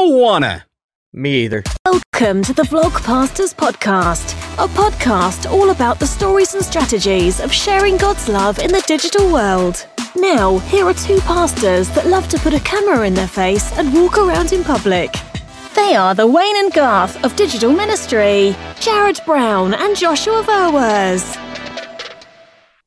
don't wanna. Me either. Welcome to the Vlogpastors Podcast, a podcast all about the stories and strategies of sharing God's love in the digital world. Now, here are two pastors that love to put a camera in their face and walk around in public. They are the Wayne and Garth of digital ministry, Jared Brown and Joshua Verwers.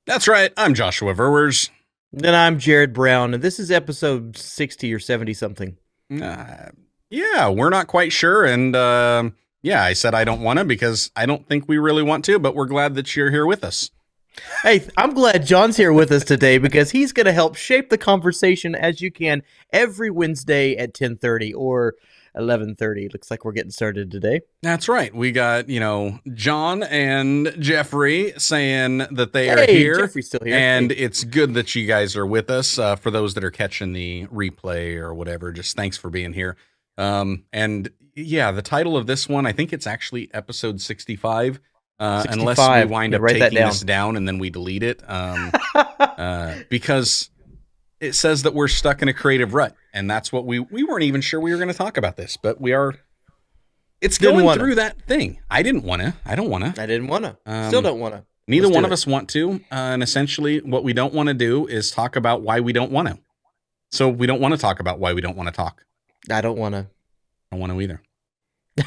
That's right. I'm Joshua Verwers. Then I'm Jared Brown, and this is episode 60 or 70 something. Uh, yeah, we're not quite sure. And uh, yeah, I said I don't want to because I don't think we really want to, but we're glad that you're here with us. Hey, I'm glad John's here with us today because he's going to help shape the conversation as you can every Wednesday at 10:30 or 11:30. Looks like we're getting started today. That's right. We got, you know, John and Jeffrey saying that they are here. Jeffrey's still here. And Hey. it's good that you guys are with us. Uh, for those that are catching the replay or whatever, just thanks for being here. Um, and yeah, the title of this one, I think it's actually episode 65. Uh, unless we wind up taking down. this down and then we delete it. Um, uh, because it says that we're stuck in a creative rut. And that's what we, we weren't even sure we were going to talk about this, but we are. It's Didn't going wanna. through that thing. I didn't want to. I don't want to. I didn't want to. Um, Still don't want to. Neither Let's one of it. us want to. Uh, and essentially, what we don't want to do is talk about why we don't want to. So we don't want to talk about why we don't want to talk. I don't want to. I don't want to either.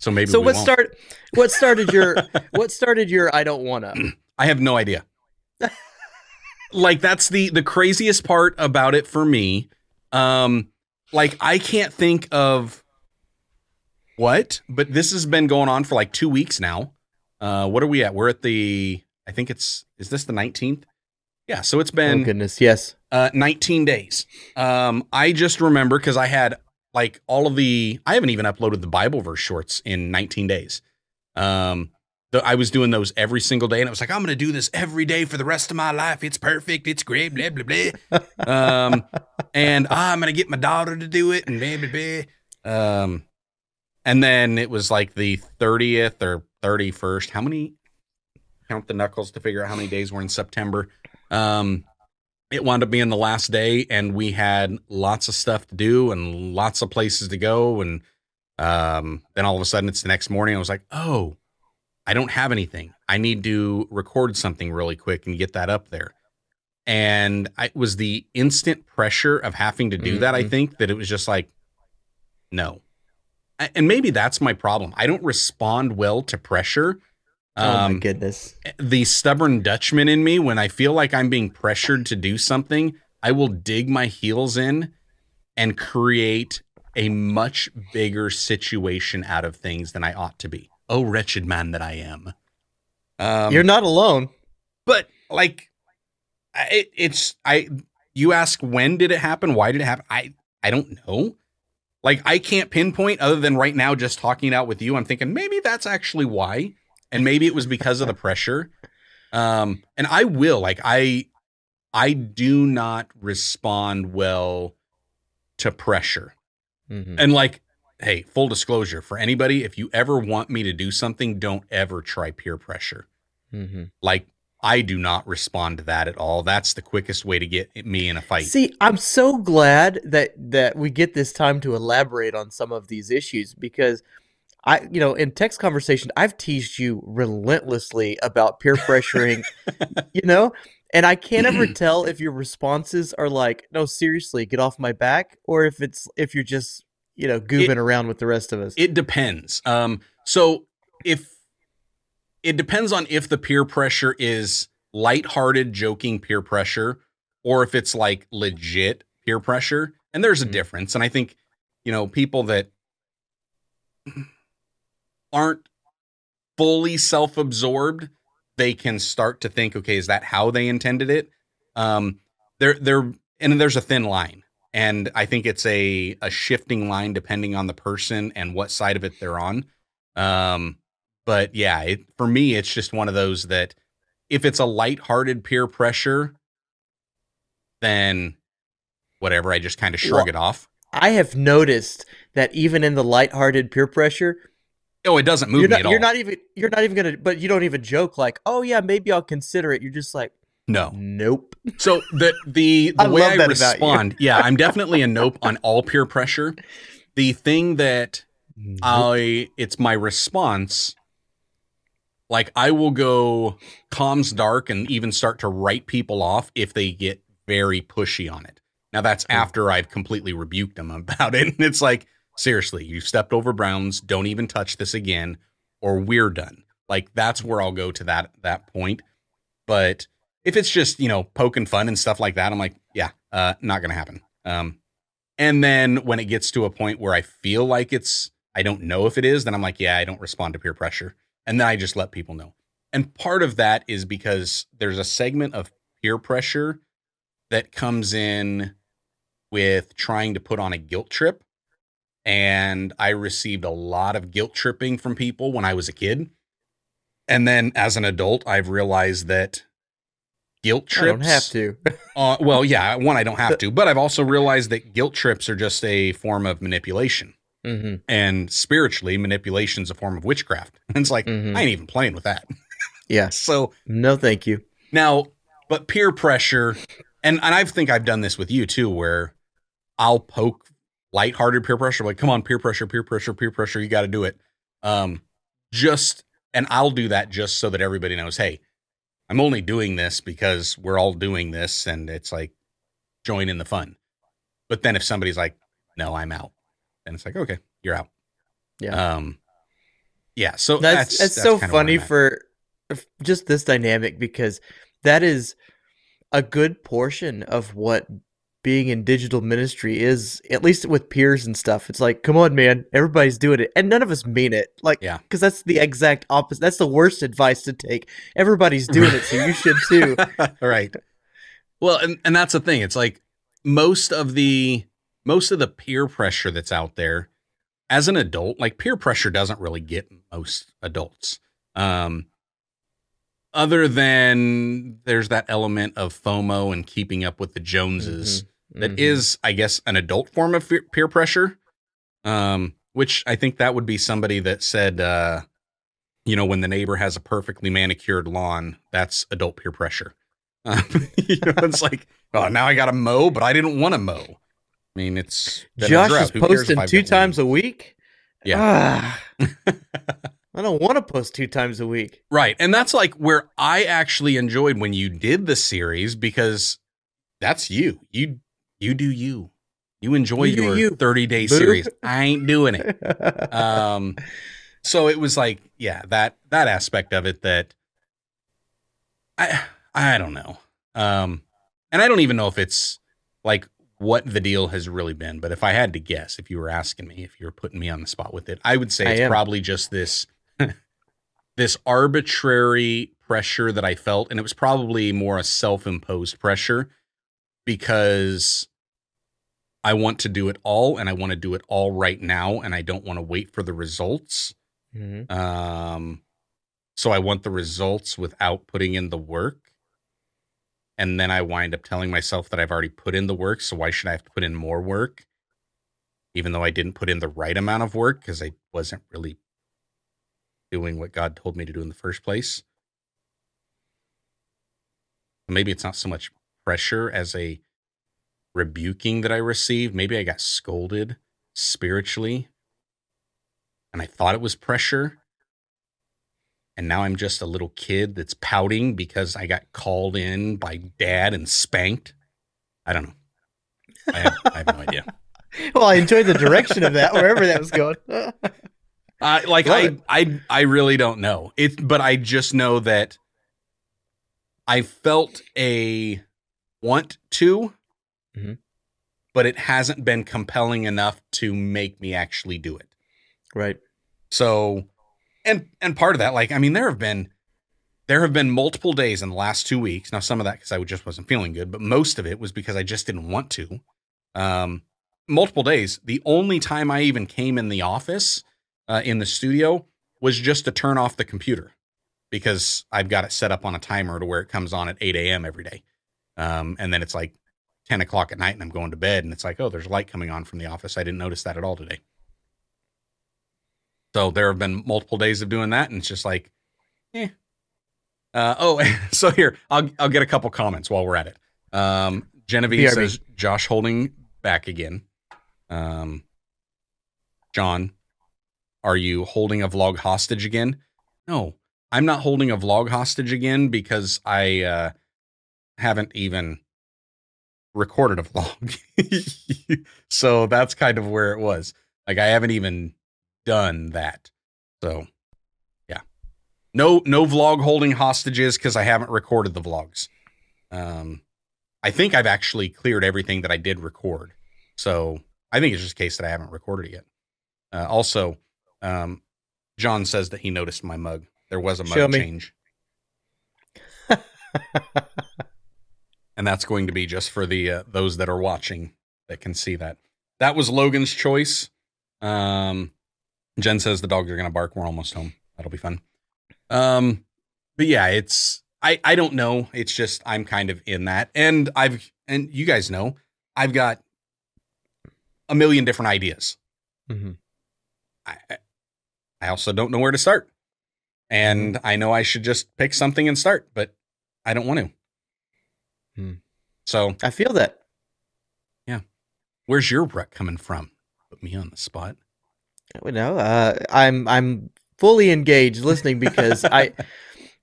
So maybe So what won't. start what started your what started your I don't want to? I have no idea. like that's the the craziest part about it for me. Um like I can't think of what, but this has been going on for like 2 weeks now. Uh what are we at? We're at the I think it's is this the 19th? Yeah, so it's been goodness, yes. uh 19 days. Um I just remember cuz I had like all of the I haven't even uploaded the Bible verse shorts in 19 days. Um the, I was doing those every single day and it was like I'm going to do this every day for the rest of my life. It's perfect. It's great blah blah blah. um and ah, I'm going to get my daughter to do it and blah blah blah. Um and then it was like the 30th or 31st. How many count the knuckles to figure out how many days were in September? Um it wound up being the last day and we had lots of stuff to do and lots of places to go and um then all of a sudden it's the next morning i was like oh i don't have anything. I need to record something really quick and get that up there. And I, it was the instant pressure of having to do that i Mhm. think that it was just like no. And maybe that's my problem. I don't respond well to pressure oh my Um, goodness. the stubborn Dutchman in me, when I feel like I'm being pressured to do something, I will dig my heels in and create a much bigger situation out of things than I ought to be. Oh, wretched man that I am. Um, You're not alone. but like, it, it's I. You ask when did it happen? Why did it happen? I I don't know. Like I can't pinpoint other than right now just talking it out with you. I'm thinking maybe that's actually why, and maybe it was because of the pressure. Um, and I will like I I do not respond well to pressure. Mhm. And like, hey, full disclosure for anybody, if you ever want me to do something, don't ever try peer pressure Mhm. like I do not respond to that at all. That's the quickest way to get me in a fight. See, I'm so glad that that we get this time to elaborate on some of these issues because I, you know, in text conversation, I've teased you relentlessly about peer pressuring, you know, and I can't ever tell if your responses are like, "No, seriously, get off my back," or if it's if you're just, you know, goofing around with the rest of us. It depends. Um, so if it depends on if the peer pressure is lighthearted, joking peer pressure, or if it's like legit peer pressure. And there's a Mhm. difference. And I think, you know, people that aren't fully self-absorbed, they can start to think, okay, is that how they intended it? Um, there, there, and there's a thin line, and I think it's a a shifting line depending on the person and what side of it they're on. Um, but yeah, it, for me, it's just one of those that if it's a lighthearted peer pressure, then whatever, I just kind of shrug Well, it off. I have noticed that even in the lighthearted peer pressure, Oh, it doesn't move you're me not at all. you're not even you're not even gonna but you don't even joke like, oh yeah, maybe I'll consider it. You're just like, no. nope. So the the the I way I respond, yeah, I'm definitely a nope on all peer pressure. the thing that Nope. I it's my response. Like I will go comms dark and even start to write people off if they get very pushy on it. Now that's Hmm. after I've completely rebuked them about it. And it's like, seriously, you stepped over Browns. Don't even touch this again, or we're done. Like that's where I'll go to that that point. But if it's just you know poking fun and stuff like that, I'm like, yeah, uh, not gonna happen. Um, and then when it gets to a point where I feel like it's, I don't know if it is, then I'm like, yeah, I don't respond to peer pressure. And then I just let people know. And part of that is because there's a segment of peer pressure that comes in with trying to put on a guilt trip. And I received a lot of guilt tripping from people when I was a kid. And then as an adult, I've realized that guilt trips I don't have to. uh, well, yeah, one, I don't have to, but I've also realized that guilt trips are just a form of manipulation. hmm And spiritually, manipulation is a form of witchcraft. And it's like, Mhm. I ain't even playing with that. Yeah. So No, thank you. now, but peer pressure, and, and I think I've done this with you too, where I'll poke lighthearted peer pressure, like, come on, peer pressure, peer pressure, peer pressure, you got to do it. Um, just, and I'll do that just so that everybody knows, hey, I'm only doing this because we're all doing this and it's like join in the fun. But then if somebody's like, no, I'm out, then it's like, okay, you're out. Yeah. Um, yeah. So that's that's, that's, so funny for just this dynamic because that is a good portion of what being in digital ministry is at least with peers and stuff it's like come on man everybody's doing it and none of us mean it like Yeah. because that's the exact opposite that's the worst advice to take everybody's doing it so you should too right. Well, and, and that's the thing. It's like most of the most of the peer pressure that's out there as an adult, like peer pressure doesn't really get most adults. Um other than there's that element of FOMO and keeping up with the Joneses that Mhm. is, I guess, an adult form of fe- peer pressure. Um, which I think that would be somebody that said, uh, you know, when the neighbor has a perfectly manicured lawn, that's adult peer pressure. Um, you know, it's like, oh, now I got to mow, but I didn't want to mow. I mean, it's josh is posting two times a week Yeah. Ah. i don't want to post two times a week Right. And that's like where I actually enjoyed when you did the series because that's you. You you do you. You enjoy You your you, 30 day boo. series. I ain't doing it. um so it was like yeah that that aspect of it that i i don't know um and i don't even know if it's like what the deal has really been but if i had to guess if you were asking me if you were putting me on the spot with it i would say I it's am. probably just this this arbitrary pressure that i felt and it was probably more a self-imposed pressure because I want to do it all and I want to do it all right now and I don't want to wait for the results. Mhm. Um so I want the results without putting in the work. And then I wind up telling myself that I've already put in the work, so why should I have to put in more work? Even though I didn't put in the right amount of work because I wasn't really doing what God told me to do in the first place. Maybe it's not so much pressure as a rebuking that I received. Maybe I got scolded spiritually and I thought it was pressure. And now I'm just a little kid that's pouting because I got called in by dad and spanked. I don't know. I have, I have no idea. well i enjoyed the direction of that wherever that was going Uh, like Love I, it. I, I really don't know it, but I just know that I felt a want to, Mhm. but it hasn't been compelling enough to make me actually do it. right So, and and part of that, like, I mean, there have been there have been multiple days in the last two weeks. Now, some of that because I just wasn't feeling good, but most of it was because I just didn't want to. Um, multiple days. The only time I even came in the office, uh, in the studio, was just to turn off the computer because I've got it set up on a timer to where it comes on at 8 a.m. every day. Um, and then it's like 10 o'clock at night and I'm going to bed and it's like, oh, there's light coming on from the office. I didn't notice that at all today. So there have been multiple days of doing that, and it's just like, eh. Uh, oh, so here I'll I'll get a couple comments while we're at it. Um, Genevieve BRB. says Josh holding back again. Um, John, are you holding a vlog hostage again? No, I'm not holding a vlog hostage again because I uh, haven't even recorded a vlog. so that's kind of where it was. Like I haven't even done that. So yeah. No no vlog holding hostages because I haven't recorded the vlogs. Um I think I've actually cleared everything that I did record. So I think it's just a case that I haven't recorded it yet. Uh, also, um, John says that he noticed my mug. There was a mug change. and that's going to be just for the uh, those that are watching that can see that. That was Logan's choice. Um, Jen says the dogs are going to bark. We're almost home. That'll be fun. Um, but yeah, it's I I don't know. It's just I'm kind of in that, and I've and you guys know I've got a million different ideas. Mm-hmm. I I also don't know where to start, and I know I should just pick something and start, but I don't want to. Hmm. So I feel that. Yeah. Where's your rut coming from? Put me on the spot. You know, uh, I'm I'm fully engaged listening because I.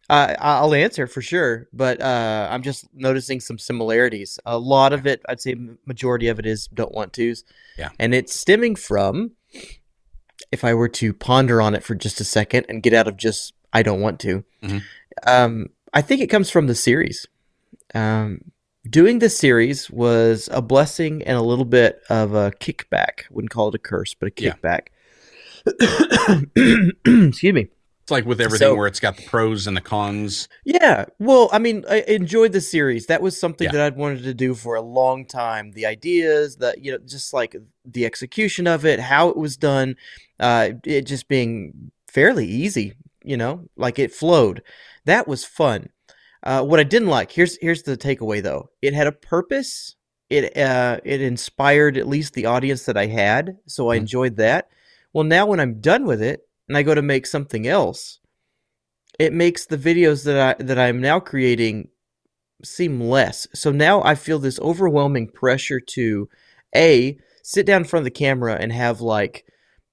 Uh, I'll answer for sure, but uh, I'm just noticing some similarities. A lot of it, I'd say, majority of it is don't want tos. Yeah. and it's stemming from. If I were to ponder on it for just a second and get out of just I don't want to, Mhm. um, I think it comes from the series. Um, doing this series was a blessing and a little bit of a kickback. Wouldn't call it a curse, but a Yeah. kickback. Excuse me. It's like with everything So- where it's got the pros and the cons. Yeah, well, I mean, I enjoyed the series. That was something Yeah. that I'd wanted to do for a long time. The ideas, the you know, just like the execution of it, how it was done, uh, it just being fairly easy. You know, like it flowed. That was fun. Uh, what I didn't like here's here's the takeaway though. It had a purpose. It uh, it inspired at least the audience that I had, so I Mhm. enjoyed that. Well, now when I'm done with it and I go to make something else, it makes the videos that I that I'm now creating seem less. So now I feel this overwhelming pressure to a sit down in front of the camera and have like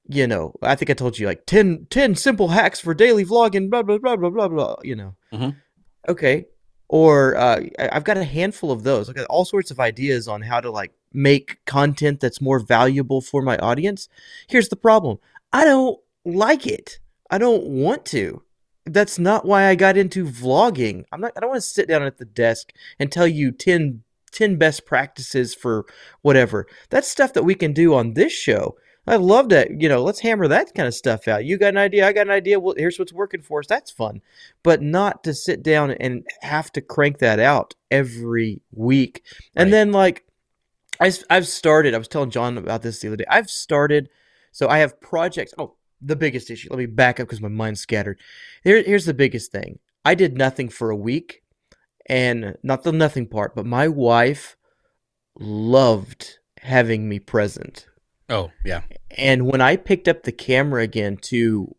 you know, I think I told you like 10, 10 simple hacks for daily vlogging, blah blah blah blah blah blah. You know, Mhm. okay. Or uh, I've got a handful of those. I've got all sorts of ideas on how to like make content that's more valuable for my audience. Here's the problem: I don't like it. I don't want to. That's not why I got into vlogging. I'm not. I don't want to sit down at the desk and tell you 10, 10 best practices for whatever. That's stuff that we can do on this show. I love that. You know, let's hammer that kind of stuff out. You got an idea, I got an idea. Well, here's what's working for us. That's fun. But not to sit down and have to crank that out every week. And Right. then like I, have started, I was telling John about this the other day. I've started, so I have projects. Oh, the biggest issue. Let me back up because my mind's scattered. Here, here's the biggest thing. I did nothing for a week, and not the nothing part, but my wife loved having me present. Oh, yeah. And when I picked up the camera again to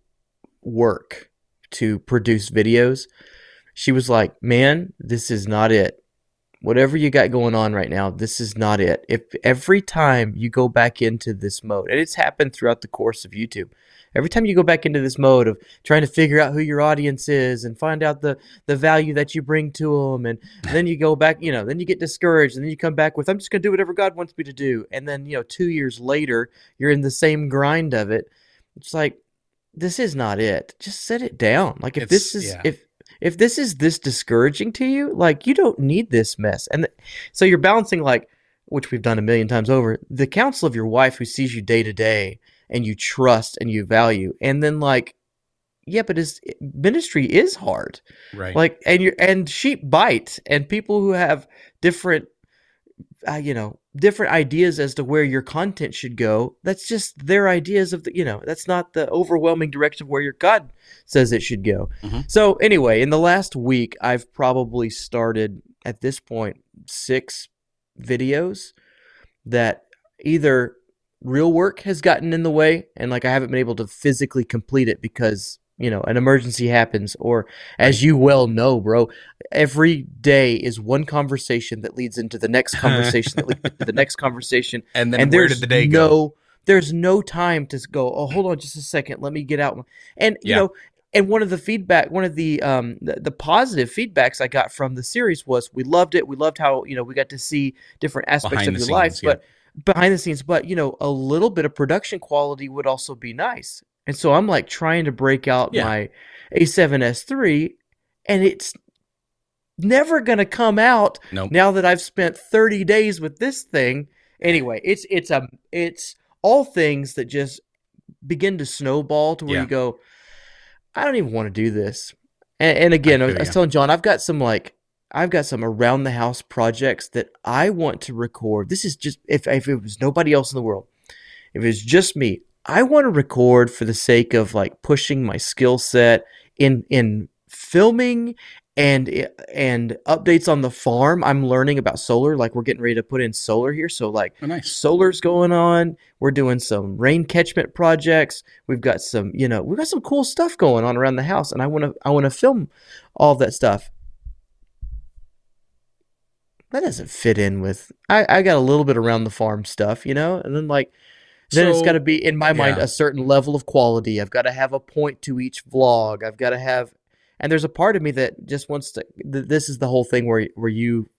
work, to produce videos, she was like, Man, this is not it. Whatever you got going on right now, this is not it. If every time you go back into this mode, and it's happened throughout the course of YouTube, every time you go back into this mode of trying to figure out who your audience is and find out the, the value that you bring to them, and then you go back, you know, then you get discouraged, and then you come back with, I'm just going to do whatever God wants me to do. And then, you know, two years later, you're in the same grind of it. It's like, this is not it. Just set it down. Like if this is yeah. if if this is this discouraging to you, like you don't need this mess. And th- so you're balancing like which we've done a million times over, the counsel of your wife who sees you day to day and you trust and you value. And then like yeah, but his ministry is hard. Right. Like and you and sheep bite and people who have different uh, you know different ideas as to where your content should go that's just their ideas of the you know that's not the overwhelming direction of where your god says it should go Mhm. so anyway in the last week i've probably started at this point six videos that either real work has gotten in the way and like i haven't been able to physically complete it because you know an emergency happens or as you well know bro every day is one conversation that leads into the next conversation that leads into the next conversation and then and where there's did the day no go? there's no time to go. Oh, hold on, just a second. Let me get out. And you know, and one of the feedback, one of the um the, the positive feedbacks I got from the series was we loved it. We loved how you know we got to see different aspects Behind of your life, yeah. but behind the scenes. But you know, a little bit of production quality would also be nice. And so I'm like trying to break out Yeah. my A7S3 and it's never gonna come out Nope. now that I've spent 30 days with this thing. Anyway, it's it's a it's all things that just begin to snowball to where Yeah. you go, I don't even want to do this. And, and again, I, I was ya. telling John, I've got some like I've got some around the house projects that I want to record. This is just if if it was nobody else in the world, if it was just me, I want to record for the sake of like pushing my skill set in in filming and eh, and updates on the farm. I'm learning about solar. Like we're getting ready to put in solar here, so like Oh, nice. solar's going on. We're doing some rain catchment projects. We've got some, you know, we've got some cool stuff going on around the house, and I want to, I want to film all that stuff. That doesn't fit in with. I, I got a little bit around the farm stuff, you know, and then like, then it's got to be in my mind a certain level of quality. I've got to have a point to each vlog. I've got to have, and there's a part of me that just wants to. th- This is the whole thing where where you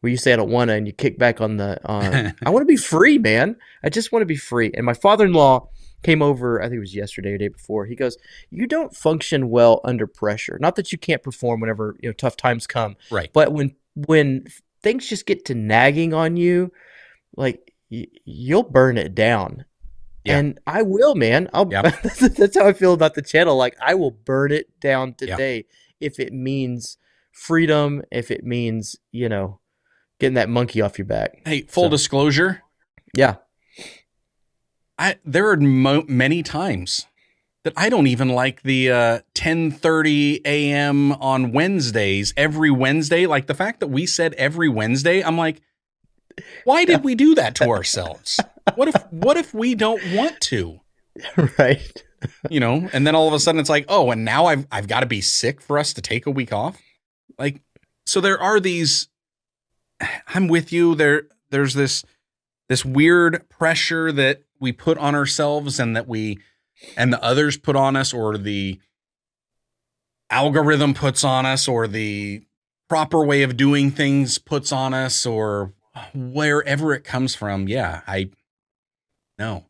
where you say I don't want to, and you kick back on the. On, uh, I want to be free, man. I just want to be free. And my father-in-law came over. I think it was yesterday or day before. He goes, "You don't function well under pressure. Not that you can't perform whenever you know tough times come, Right. but when when things just get to nagging on you, like y- you'll burn it down." Yeah. And I will, man. I'll, that's how I feel about the channel. Like I will burn it down Yeah. today if it means freedom, if it means you know getting that monkey off your back. Hey, full So- disclosure, Yeah. I there are mo- many times that I don't even like the uh 10:30 a.m. on Wednesdays every Wednesday like the fact that we said every Wednesday I'm like why did we do that to ourselves? What if what if we don't want to? right. You know, and then all of a sudden it's like, "Oh, and now I've I've got to be sick for us to take a week off?" Like so there are these I'm with you there there's this this weird pressure that we put on ourselves and that we and the others put on us or the algorithm puts on us or the proper way of doing things puts on us or wherever it comes from yeah i no.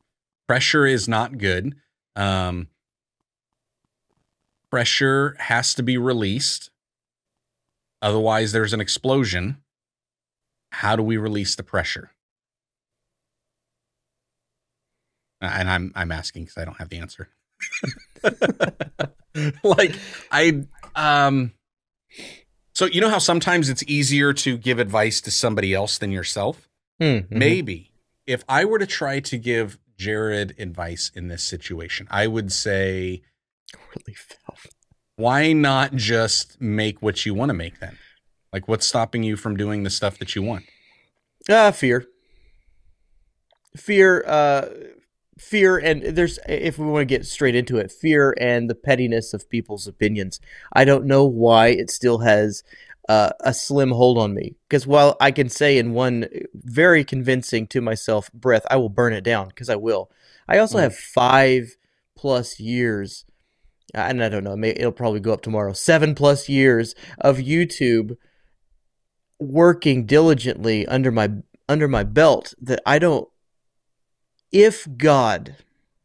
Pressure is not good. Um pressure has to be released. Otherwise there's an explosion. How do we release the pressure Uh, and i'm i'm asking because i don't have the answer. Like i um so you know how sometimes it's easier to give advice to somebody else than yourself? Mhm. maybe. If i were to try to give jared advice in this situation i would say why not just make what you want to make then? Like what's stopping you from doing the stuff that you want? Ah, fear. Fear, uh, fear, and there's, if we want to get straight into it, fear and the pettiness of people's opinions. I don't know why it still has uh, a slim hold on me. Because while I can say in one very convincing to myself breath, I will burn it down, because I will. I also Mm. have five plus years, and I don't know, it'll probably go up tomorrow, seven plus years of YouTube working diligently under my under my belt that I don't if God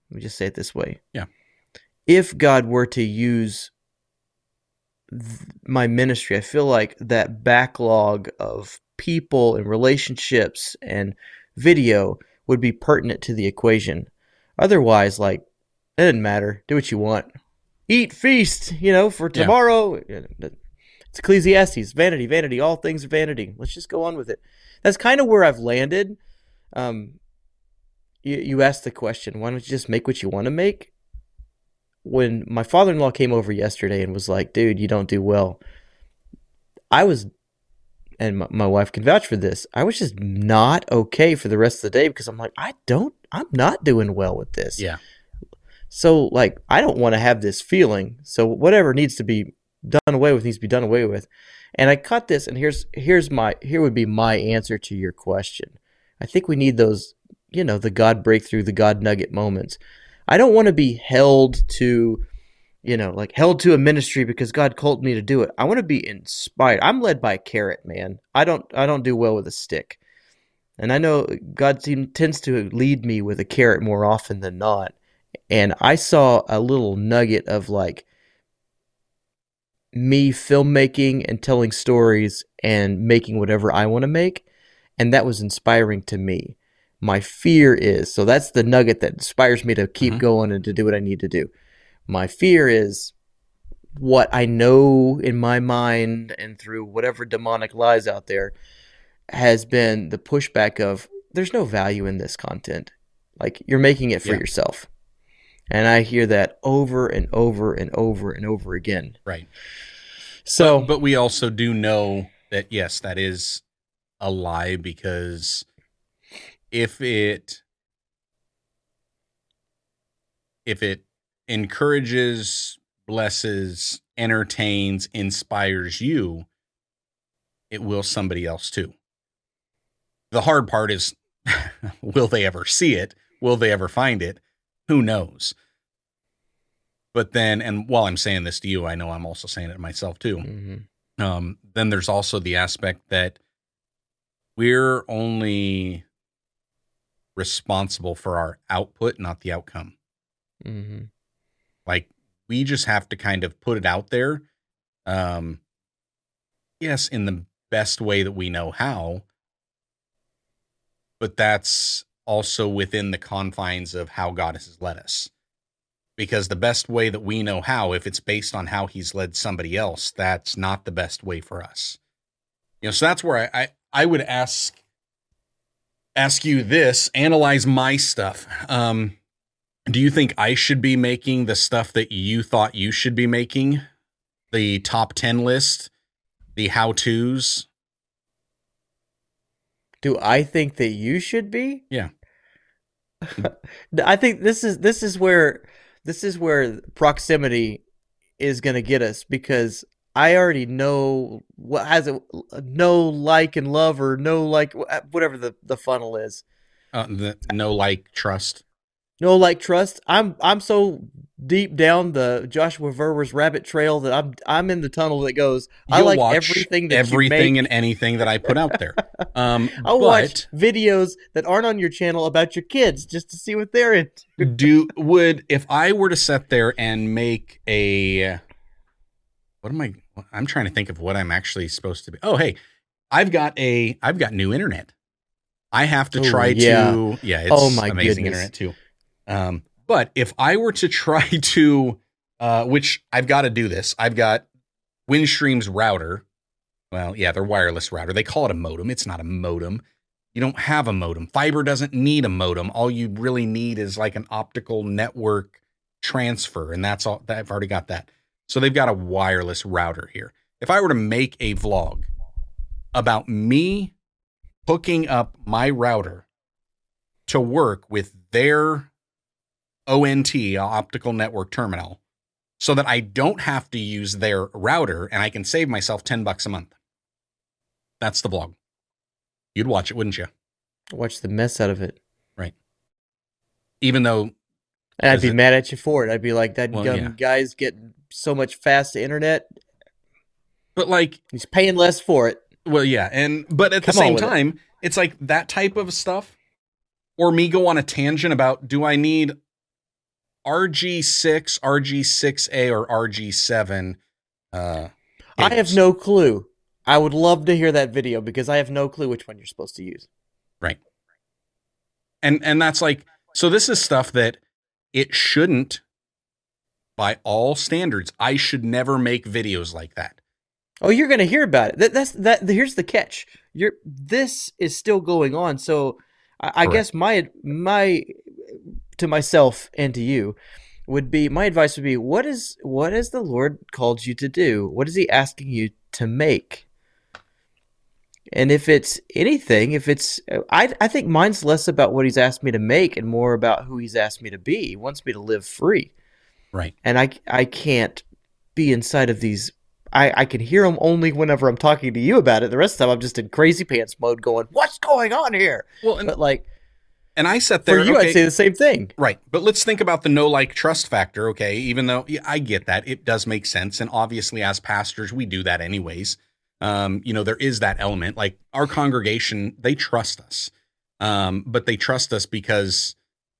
let me just say it this way. Yeah. If God were to use th- my ministry, I feel like that backlog of people and relationships and video would be pertinent to the equation. Otherwise, like it doesn't matter. Do what you want. Eat, feast, you know, for Yeah. tomorrow. It's Ecclesiastes, vanity, vanity, all things are vanity. Let's just go on with it. That's kind of where I've landed. Um, you, you asked the question, why don't you just make what you want to make? When my father in law came over yesterday and was like, dude, you don't do well, I was, and my, my wife can vouch for this, I was just not okay for the rest of the day because I'm like, I don't, I'm not doing well with this. yeah So like I don't want to have this feeling. So whatever needs to be done away with needs to be done away with. And I cut this and here's here's my here would be my answer to your question. I think we need those you know, the God breakthrough, the God nugget moments. I don't want to be held to, you know, like held to a ministry because God called me to do it. I want to be inspired. I'm led by a carrot, man. I don't I don't do well with a stick. And I know God seem, tends to lead me with a carrot more often than not. And I saw a little nugget of like me filmmaking and telling stories and making whatever I want to make. And that was inspiring to me. My fear is so that's the nugget that inspires me to keep Mhm. going and to do what I need to do. My fear is what I know in my mind and through whatever demonic lies out there has been the pushback of there's no value in this content. Like you're making it for Yeah. yourself. And I hear that over and over and over and over again. Right. So, but we also do know that yes, that is a lie because if it if it encourages, blesses, entertains, inspires you, it will somebody else too. The hard part is will they ever see it? Will they ever find it? Who knows? But then, and while I'm saying this to you, I know I'm also saying it myself too Mhm. um, then there's also the aspect that we're only responsible for our output, not the outcome. Mm-hmm. Like we just have to kind of put it out there. Um, yes, in the best way that we know how, but that's also within the confines of how God has led us. Because the best way that we know how, if it's based on how He's led somebody else, that's not the best way for us. You know, so that's where I I, I would ask ask you this: analyze my stuff. Um, do you think I should be making the stuff that you thought you should be making? The top 10 list, the how to's? Do I think that you should be? Yeah. I think this is this is where this is where proximity is going to get us because I already know what has it no like and love or no like whatever the the funnel is. Uh, the no like trust. No like trust. I'm I'm so deep down the Joshua Verwer's rabbit trail that I'm I'm in the tunnel that goes. I You'll like watch everything that everything and anything that I put out there. Um, I'll but watch videos that aren't on your channel about your kids just to see what they're into. do would if I were to sit there and make a what am I? I'm trying to think of what I'm actually supposed to be. Oh, hey, I've got a I've got new internet. I have to Oh, try yeah. to yeah, it's Oh, my amazing goodness. internet too. Um, but if I were to try to, uh, which I've got to do this, I've got Windstream's router. Well, yeah, their wireless router. They call it a modem. It's not a modem. You don't have a modem. Fiber doesn't need a modem. All you really need is like an optical network transfer, and that's all. I've already got that. So they've got a wireless router here. If I were to make a vlog about me hooking up my router to work with their ONT, uh, optical network terminal, so that I don't have to use their router and I can save myself 10 bucks a month. That's the vlog. You'd watch it, wouldn't you? Watch the mess out of it. Right. Even though, And I'd be it- mad at you for it. I'd be like, that Well, yeah. guy's getting so much fast internet. but like, He's paying less for it. well, yeah. And, but at the Come on same with it. time, it's like that type of stuff, or me go on a tangent about do I need RG6, RG6A, or RG7? Uh, I have no clue. I would love to hear that video because I have no clue which one you're supposed to use. Right. And and that's like so this is stuff that it shouldn't by all standards i should never make videos like that Oh, you're gonna hear about it. That, that's that. Here's the catch. You're this is still going on. So I, I guess my my to myself and to you would be my advice would be what is what has the Lord called you to do? What is He asking you to make? And if it's anything, if it's I I think mine's less about what He's asked me to make and more about who He's asked me to be. He wants me to live free right and I I can't be inside of these. I I can hear him only whenever I'm talking to you about it. The rest of the time, I'm just in crazy pants mode, going, "What's going on here?" well and But like, and I sat there. For you, okay, I'd say the same thing. Right. But let's think about the no like trust factor, okay? Even though yeah, I get that, it does make sense. And obviously, as pastors, we do that anyways. Um, you know, there is that element. Like our congregation, they trust us. Um, but they trust us because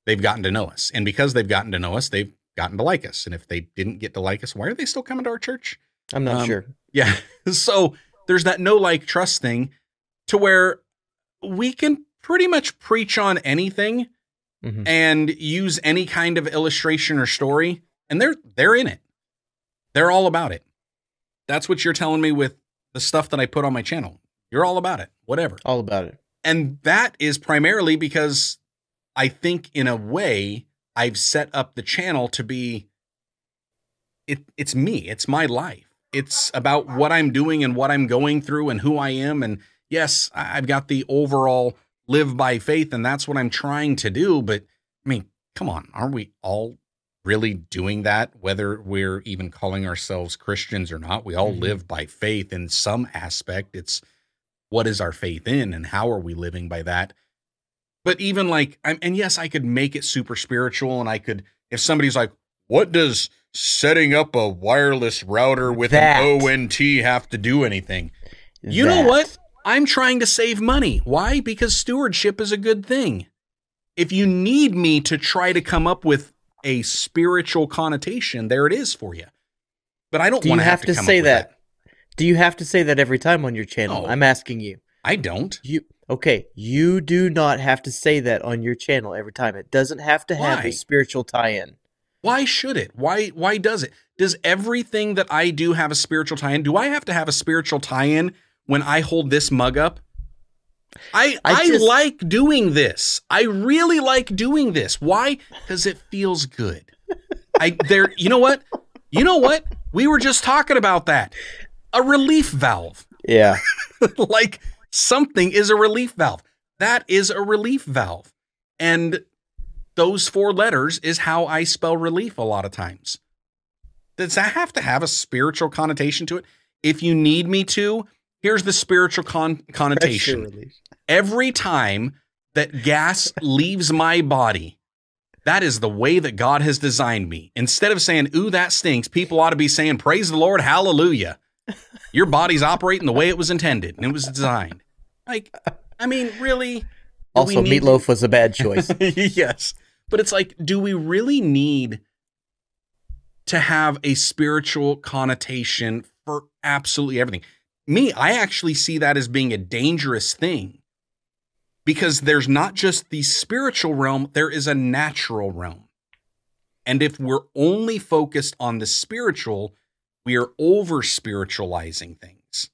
they've gotten to know us. And because they've gotten to know us, they've gotten to like us. And if they didn't get to like us, why are they still coming to our church? I'm not Um, sure. Yeah. So there's that no like trust thing to where we can pretty much preach on anything Mhm. and use any kind of illustration or story and they're they're in it. They're all about it. That's what you're telling me with the stuff that I put on my channel. You're all about it. Whatever. All about it. And that is primarily because I think in a way I've set up the channel to be it it's me, it's my life. It's about what I'm doing and what I'm going through and who I am and yes, I've got the overall live by faith and that's what I'm trying to do, but I mean, come on, aren't we all really doing that whether we're even calling ourselves Christians or not? We all Mhm. live by faith in some aspect. It's what is our faith in and how are we living by that but even like I'm, and yes i could make it super spiritual and i could if somebody's like what does setting up a wireless router with That. an ont have to do anything you know what i'm trying to save money why because stewardship is a good thing if you need me to try to come up with a spiritual connotation there it is for you but i don't want to. Do you want have to to come say with that? Do you have to say that every time on your channel? No. I'm asking you. i don't You okay? You do not have to say that on your channel every time. It doesn't have to have Why? a spiritual tie-in. Why should it? Why why does it? Does everything that I do have a spiritual tie-in? Do I have to have a spiritual tie-in when I hold this mug up? I I, I just- like doing this. I really like doing this. Why? Cuz it feels good. I there you know what? You know what? We were just talking about that. A relief valve. Yeah. like something is a relief valve. That is a relief valve. And those four letters is how I spell relief a lot of times. Does that have to have a spiritual connotation to it? If you need me to, here's the spiritual con- connotation. Every time that gas leaves my body, that is the way that God has designed me. Instead of saying, ooh, that stinks, people ought to be saying, praise the Lord, hallelujah. Your body's operating the way it was intended and it was designed. Like, I mean, really? Also, meatloaf was a bad choice. yes. But it's like, do we really need to have a spiritual connotation for absolutely everything? Me, I actually see that as being a dangerous thing because there's not just the spiritual realm, there is a natural realm. And if we're only focused on the spiritual, we are over spiritualizing things.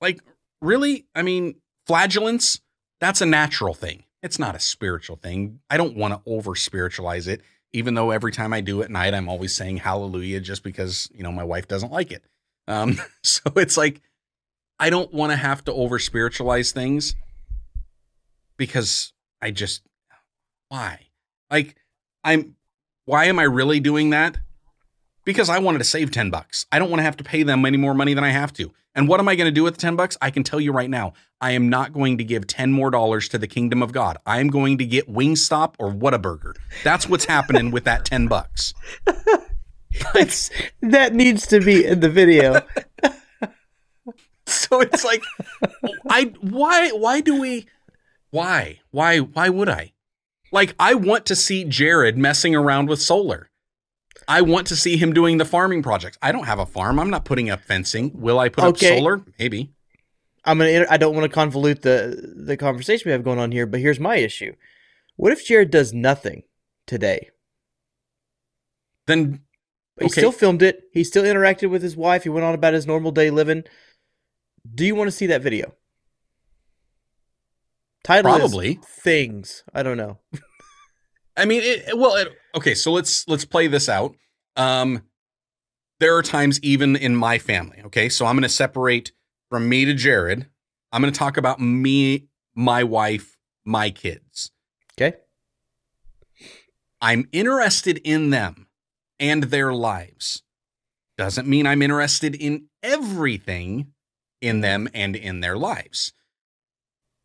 Like, really? I mean, flatulence, that's a natural thing. It's not a spiritual thing. I don't want to over spiritualize it, even though every time I do at night, I'm always saying hallelujah just because, you know, my wife doesn't like it. Um, so it's like, I don't want to have to over spiritualize things because I just, why? Like, I'm, why am I really doing that? Because I wanted to save 10 bucks. I don't want to have to pay them any more money than I have to. And what am I going to do with the 10 bucks? I can tell you right now, I am not going to give 10 more dollars to the kingdom of God. I am going to get Wingstop or Whataburger. That's what's happening with that 10 bucks. That's, that needs to be in the video. So it's like I why why do we why? Why why would I? Like I want to see Jared messing around with solar. I want to see him doing the farming projects. I don't have a farm. I'm not putting up fencing. Will I put Okay. up solar? Maybe. I'm gonna. I don't want to convolute the the conversation we have going on here, but here's my issue. What if Jared does nothing today? Then He still filmed it. He still interacted with his wife. He went on about his normal day living. Do you want to see that video? Title is Probably. things. I don't know. I mean, it, it- well, it, okay. So let's let's play this out. Um, there are times even in my family. Okay, so I'm going to separate from me to Jared. I'm going to talk about me, my wife, my kids. Okay. I'm interested in them and their lives. Doesn't mean I'm interested in everything in them and in their lives.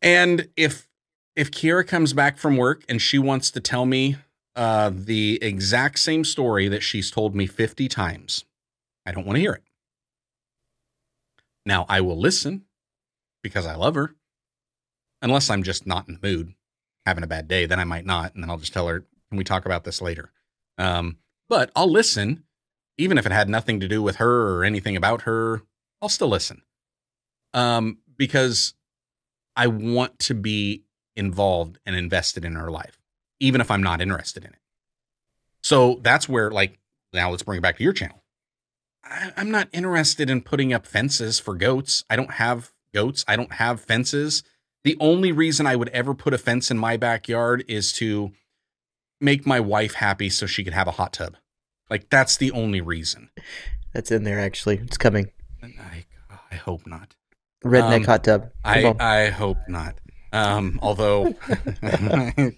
And if if Kiera comes back from work and she wants to tell me uh, the exact same story that she's told me 50 times, I don't want to hear it. Now, I will listen because I love her, unless I'm just not in the mood, having a bad day, then I might not. And then I'll just tell her, can we talk about this later? Um, but I'll listen, even if it had nothing to do with her or anything about her, I'll still listen. Um, because I want to be involved and invested in her life, even if I'm not interested in it. So that's where, like, now let's bring it back to your channel. I, I'm not interested in putting up fences for goats. I don't have goats. I don't have fences. The only reason I would ever put a fence in my backyard is to make my wife happy so she could have a hot tub. Like that's the only reason. That's in there actually. It's coming. I, I hope not. Redneck Um, hot tub. I. I hope not. Um, although you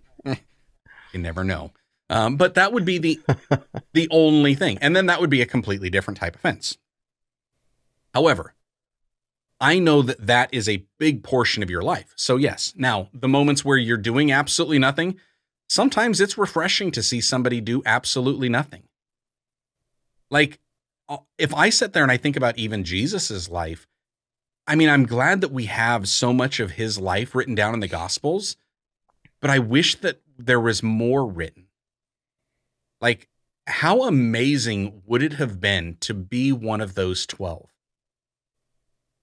never know. Um, but that would be the the only thing, and then that would be a completely different type of fence. However, I know that that is a big portion of your life. So yes, now the moments where you're doing absolutely nothing, sometimes it's refreshing to see somebody do absolutely nothing. Like uh, if I sit there and I think about even Jesus's life, I mean, I'm glad that we have so much of his life written down in the Gospels, but I wish that there was more written. Like, how amazing would it have been to be one of those 12?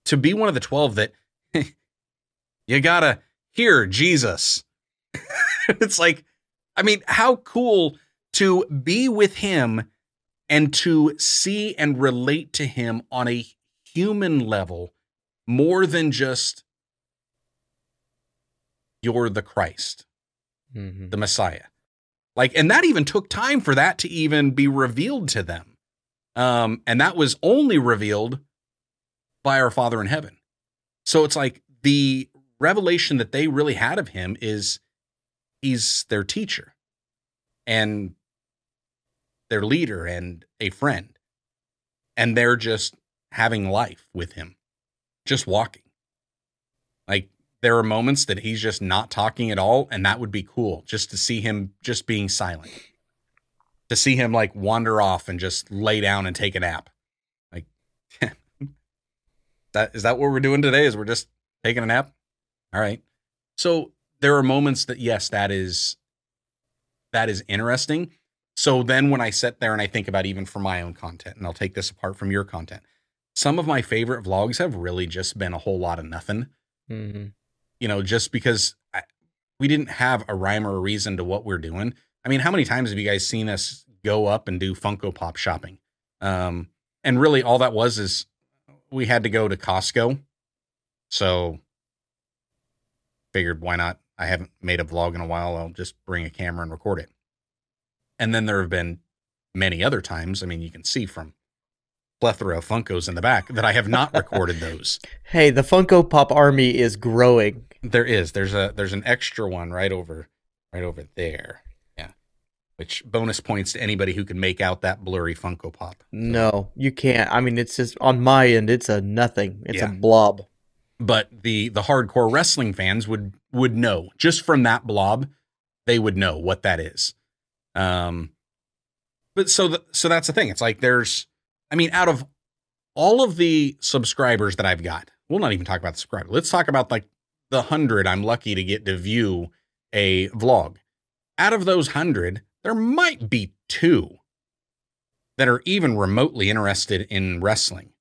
To be one of the 12 that you gotta hear Jesus. it's like, I mean, how cool to be with him and to see and relate to him on a human level more than just you're the Christ, Mhm. the Messiah. Like, and that even took time for that to even be revealed to them. Um, and that was only revealed by our Father in heaven. So it's like the revelation that they really had of him is he's their teacher and their leader and a friend. And they're just having life with him, just walking. Like there are moments that he's just not talking at all, and that would be cool just to see him just being silent. To see him like wander off and just lay down and take a nap. Like that is that what we're doing today? Is we're just taking a nap? All right. So there are moments that yes, that is that is interesting. So then when I sit there and I think about even for my own content, and I'll take this apart from your content, some of my favorite vlogs have really just been a whole lot of nothing Mhm. you know, just because I, we didn't have a rhyme or a reason to what we're doing. I mean, how many times have you guys seen us go up and do Funko Pop shopping? Um, and really, all that was is we had to go to Costco. So figured, why not? I haven't made a vlog in a while. I'll just bring a camera and record it. And then there have been many other times. I mean, you can see from plethora of Funkos in the back that I have not recorded those. Hey, the Funko Pop army is growing. There is. There's a there's an extra one right over right over there. Yeah. Which bonus points to anybody who can make out that blurry Funko Pop. No, you can't. I mean, it's just on my end. It's a nothing. It's Yeah. a blob. But the the hardcore wrestling fans would would know just from that blob, they would know what that is. Um but so the, so that's the thing. It's like there's I mean out of all of the subscribers that I've got, we'll not even talk about the subscriber. Let's talk about like the 100 I'm lucky to get to view a vlog. Out of those 100, there might be two that are even remotely interested in wrestling.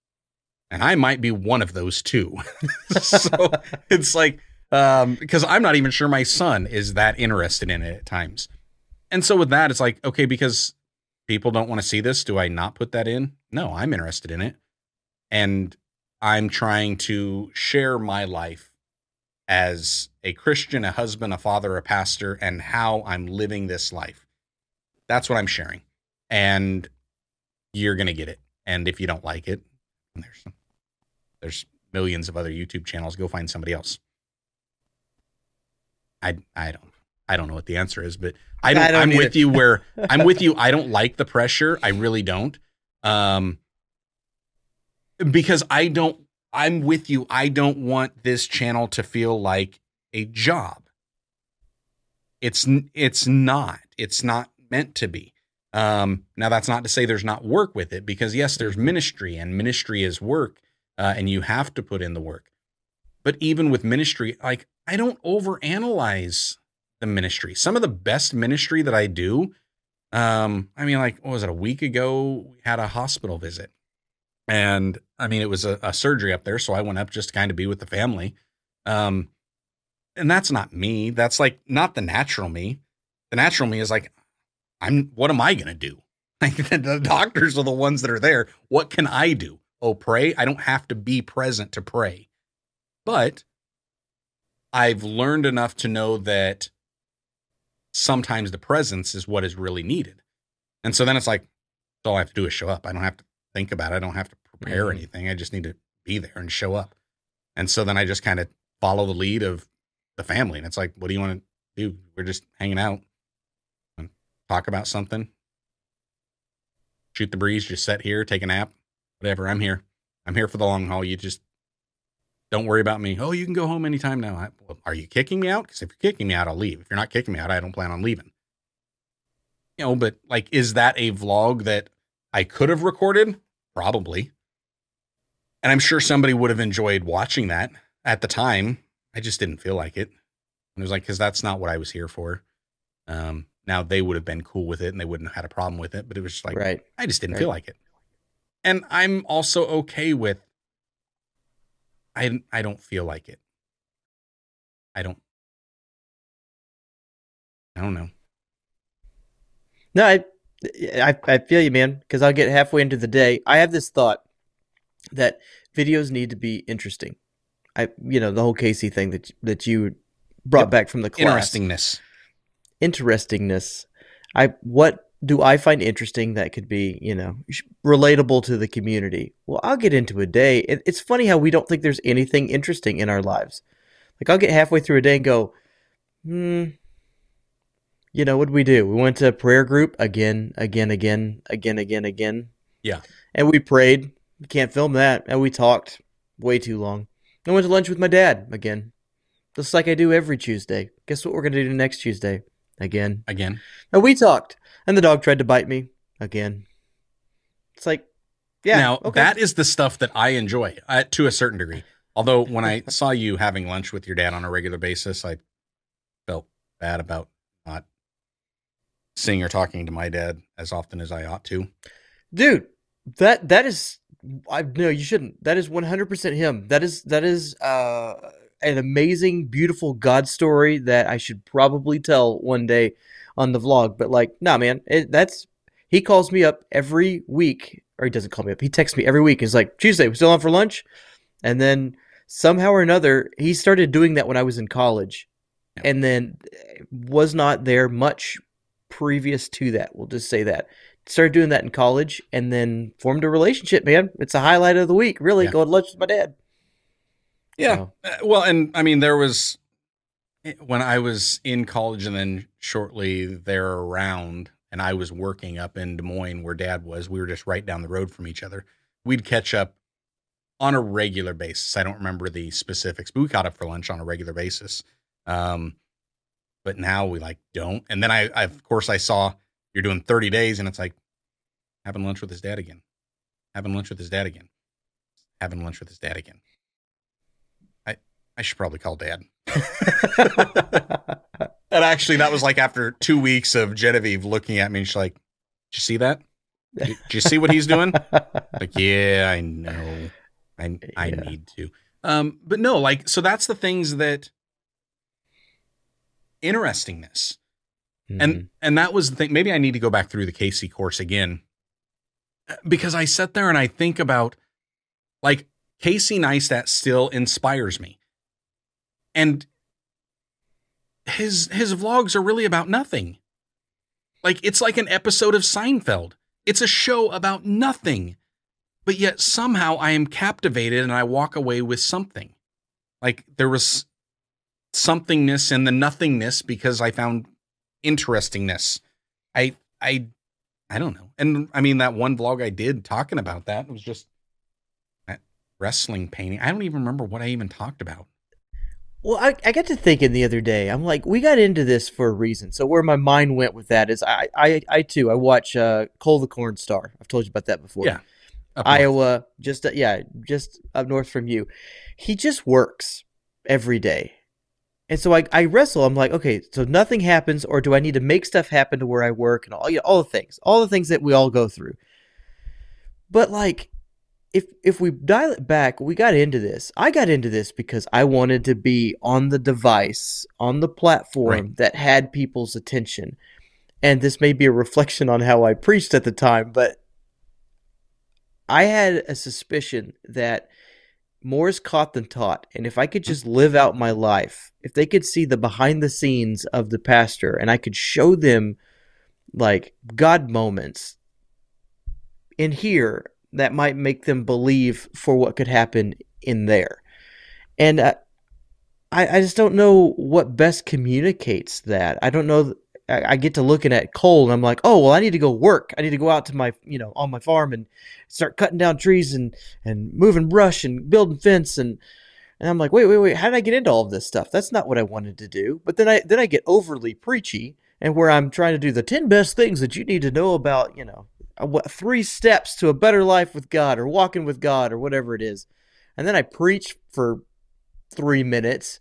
And I might be one of those two. so it's like, um, because I'm not even sure my son is that interested in it at times. And so with that, it's like, okay, because people don't want to see this, do I not put that in? No, I'm interested in it. And I'm trying to share my life as a Christian, a husband, a father, a pastor, and how I'm living this life. That's what I'm sharing. And you're going to get it. And if you don't like it, there's there's millions of other YouTube channels. Go find somebody else. I I don't I don't know what the answer is, but I don't, I either. with you where I'm with you. I don't like the pressure. I really don't. Um because I don't I'm with you. I don't want this channel to feel like a job. It's it's not. It's not meant to be. Um, now that's not to say there's not work with it because yes, there's ministry and ministry is work, uh, and you have to put in the work. But even with ministry, like I don't overanalyze the ministry. Some of the best ministry that I do, um, I mean, like what was it a week ago? We had a hospital visit, and I mean it was a, a surgery up there, so I went up just to kind of be with the family. Um, and that's not me. That's like not the natural me. The natural me is like, I'm. What am I gonna do? Like the doctors are the ones that are there. What can I do? Oh, pray. I don't have to be present to pray, but I've learned enough to know that sometimes the presence is what is really needed. And so then it's like, all I have to do is show up. I don't have to think about it. I don't have to prepare Mhm. anything. I just need to be there and show up. And so then I just kind of follow the lead of the family. And it's like, what do you want to do? We're just hanging out and talk about something. Shoot the breeze, just sit here, take a nap, whatever. I'm here. I'm here for the long haul. You just don't worry about me. Oh, you can go home anytime now. I, well, are you kicking me out? Because if you're kicking me out, I'll leave. If you're not kicking me out, I don't plan on leaving. You know, but like, is that a vlog that I could have recorded? Probably. And I'm sure somebody would have enjoyed watching that at the time. I just didn't feel like it. And it was like, because that's not what I was here for. Um, now they would have been cool with it and they wouldn't have had a problem with it, but it was just like, right. I just didn't Right. feel like it. And I'm also okay with I I don't feel like it. I don't I don't know. No, I, I, I feel you, man. Because I'll get halfway into the day. I have this thought that videos need to be interesting. I, you know, the whole Casey thing that that you brought Yep. back from the class. Interestingness. Interestingness. I what do I find interesting that could be, you know, relatable to the community? Well, I'll get into a day. It's funny how we don't think there's anything interesting in our lives. Like I'll get halfway through a day and go, hmm. You know, what did we do? We went to a prayer group again, again, again, again, again, again. Yeah. And we prayed. We can't film that. And we talked way too long. I went to lunch with my dad again. Just like I do every Tuesday. Guess what we're going to do next Tuesday? Again. Again. And we talked. And the dog tried to bite me again. It's like, yeah. now okay. that is the stuff that I enjoy uh, to a certain degree. Although when I saw you having lunch with your dad on a regular basis, I felt bad about not seeing or talking to my dad as often as I ought to. dude that that is i no you shouldn't that is 100% him that is that is uh an amazing beautiful god story that i should probably tell one day on the vlog but like nah man it, that's he calls me up every week or he doesn't call me up he texts me every week he's like tuesday we still on for lunch and then somehow or another he started doing that when i was in college and then eh, was not there much previous to that we'll just say that started doing that in college and then formed a relationship, man. It's a highlight of the week, really. Yeah. Going to lunch with my dad. Yeah. So, Uh, well, and I mean, there was when I was in college and then shortly there around, and I was working up in Des Moines where dad was. We were just right down the road from each other. We'd catch up on a regular basis. I don't remember the specifics, but we caught up for lunch on a regular basis. Um, but now we like don't. And then I, I, of course, I saw you're doing 30 days, and it's like having lunch with his dad again, having lunch with his dad again, having lunch with his dad again. I should probably call dad. And actually, that was like after two weeks of Genevieve looking at me, and she's like, "Did you see that? Did, did you see what he's doing?" Like, yeah, I know. I I Yeah. need to. Um, but no, like, so that's the things that interestingness, Mhm. and and that was the thing. Maybe I need to go back through the Casey course again because I sit there and I think about like Casey Neistat still inspires me, and his his vlogs are really about nothing. Like it's like an episode of Seinfeld. It's a show about nothing, but yet somehow I am captivated and I walk away with something. Like there was somethingness in the nothingness because I found interestingness. I I I don't know. And I mean that one vlog I did talking about that was just wrestling painting. I don't even remember what I even talked about. Well, I, I got to thinking the other day. I'm like, we got into this for a reason. So where my mind went with that is, I I, I too I watch uh, Cole the Corn Star. I've told you about that before. Yeah. Iowa, just uh, yeah, just up north from you. He just works every day, and so I I wrestle. I'm like, okay, so nothing happens, or do I need to make stuff happen to where I work and all you know, all the things, all the things that we all go through. But like, if if we dial it back, we got into this. I got into this because I wanted to be on the device, on the platform Right. that had people's attention. And this may be a reflection on how I preached at the time, but I had a suspicion that more is caught than taught. And if I could just live out my life, if they could see the behind the scenes of the pastor and I could show them like God moments in here that might make them believe for what could happen in there. And uh, I, I just don't know what best communicates that. I don't know. I, I get to looking at Cole and I'm like, oh, well, I need to go work. I need to go out to my, you know, on my farm and start cutting down trees and, and moving brush and building fence. And, and I'm like, wait, wait, wait. How did I get into all of this stuff? That's not what I wanted to do. But then I, then I get overly preachy and where I'm trying to do the 10 best things that you need to know about, you know, what three steps to a better life with God or walking with God or whatever it is. And then I preach for three minutes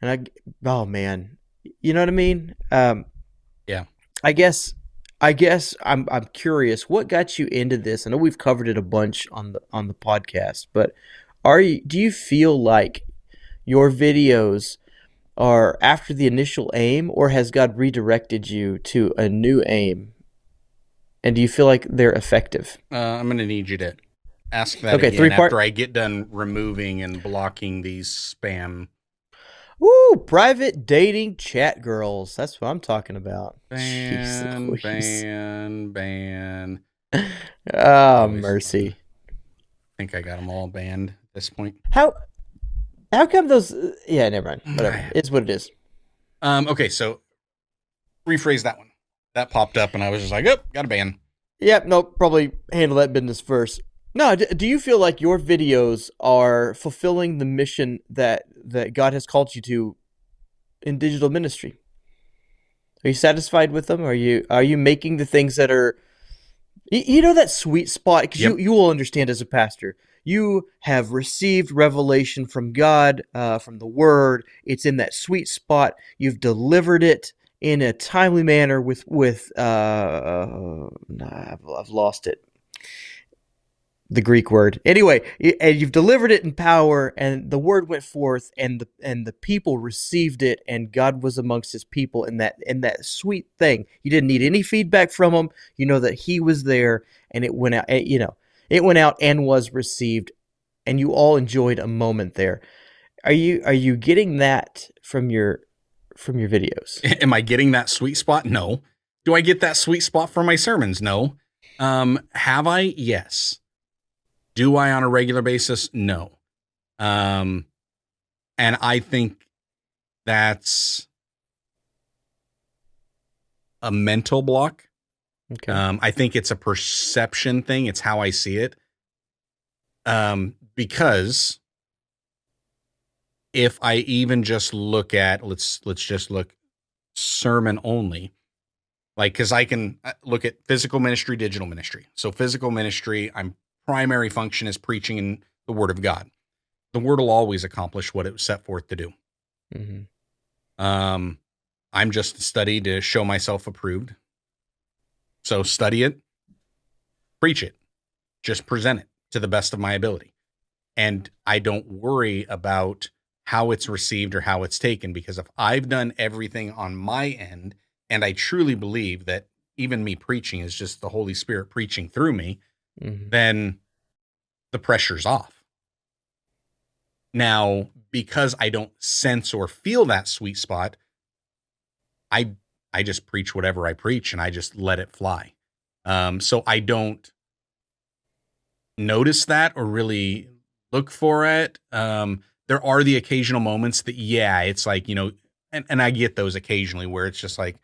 and I, oh man, you know what I mean? Um, Yeah. I guess, I guess I'm, I'm curious what got you into this? I know we've covered it a bunch on the, on the podcast, but are you, do you feel like your videos are after the initial aim or has God redirected you to a new aim? And do you feel like they're effective? Uh, I'm going to need you to ask that Okay, again three-part- after I get done removing and blocking these spam. Woo! Private dating chat girls. That's what I'm talking about. Jeez Ban, Louise. ban, ban. Oh, mercy. I think I got them all banned at this point. How how come those uh, yeah, never mind. Whatever. It's what it is. Um, okay, so rephrase that one. That popped up, and I was just like, "Oh, got a ban." Yep, no, probably handle that business first. No, do you feel like your videos are fulfilling the mission that that God has called you to in digital ministry? Are you satisfied with them? Are you are you making the things that are you, you know that sweet spot because Yep. you you will understand as a pastor. You have received revelation from God, uh, from the Word. It's in that sweet spot. You've delivered it in a timely manner with with uh, I've, I've lost it. The Greek word. Anyway, and you've delivered it in power, and the word went forth, and the and the people received it, and God was amongst His people in that in that sweet thing. You didn't need any feedback from Him. You know that He was there, and it went out. eh, You know, it went out and was received, and you all enjoyed a moment there. Are you are you getting that from your from your videos? Am I getting that sweet spot? No. Do I get that sweet spot from my sermons? No. Um, have I? Yes. Do I on a regular basis? No. Um, and I think that's a mental block. Okay. Um, I think it's a perception thing. It's how I see it. Um, because if I even just look at let's let's just look sermon only, like because I can uh, look at physical ministry, digital ministry. So physical ministry, I'm primary function is preaching in the Word of God. The Word will always accomplish what it was set forth to do. mm-hmm. Um, I'm just a study to show myself approved. So study it, preach it, just present it to the best of my ability. And I don't worry about how it's received or how it's taken because if I've done everything on my end and I truly believe that even me preaching is just the Holy Spirit preaching through me, hmm then the pressure's off. Now, because I don't sense or feel that sweet spot, I I just preach whatever I preach and I just let it fly. Um, so I don't notice that or really look for it. Um, there are the occasional moments that, yeah, it's like, you know, and, and I get those occasionally where it's just like,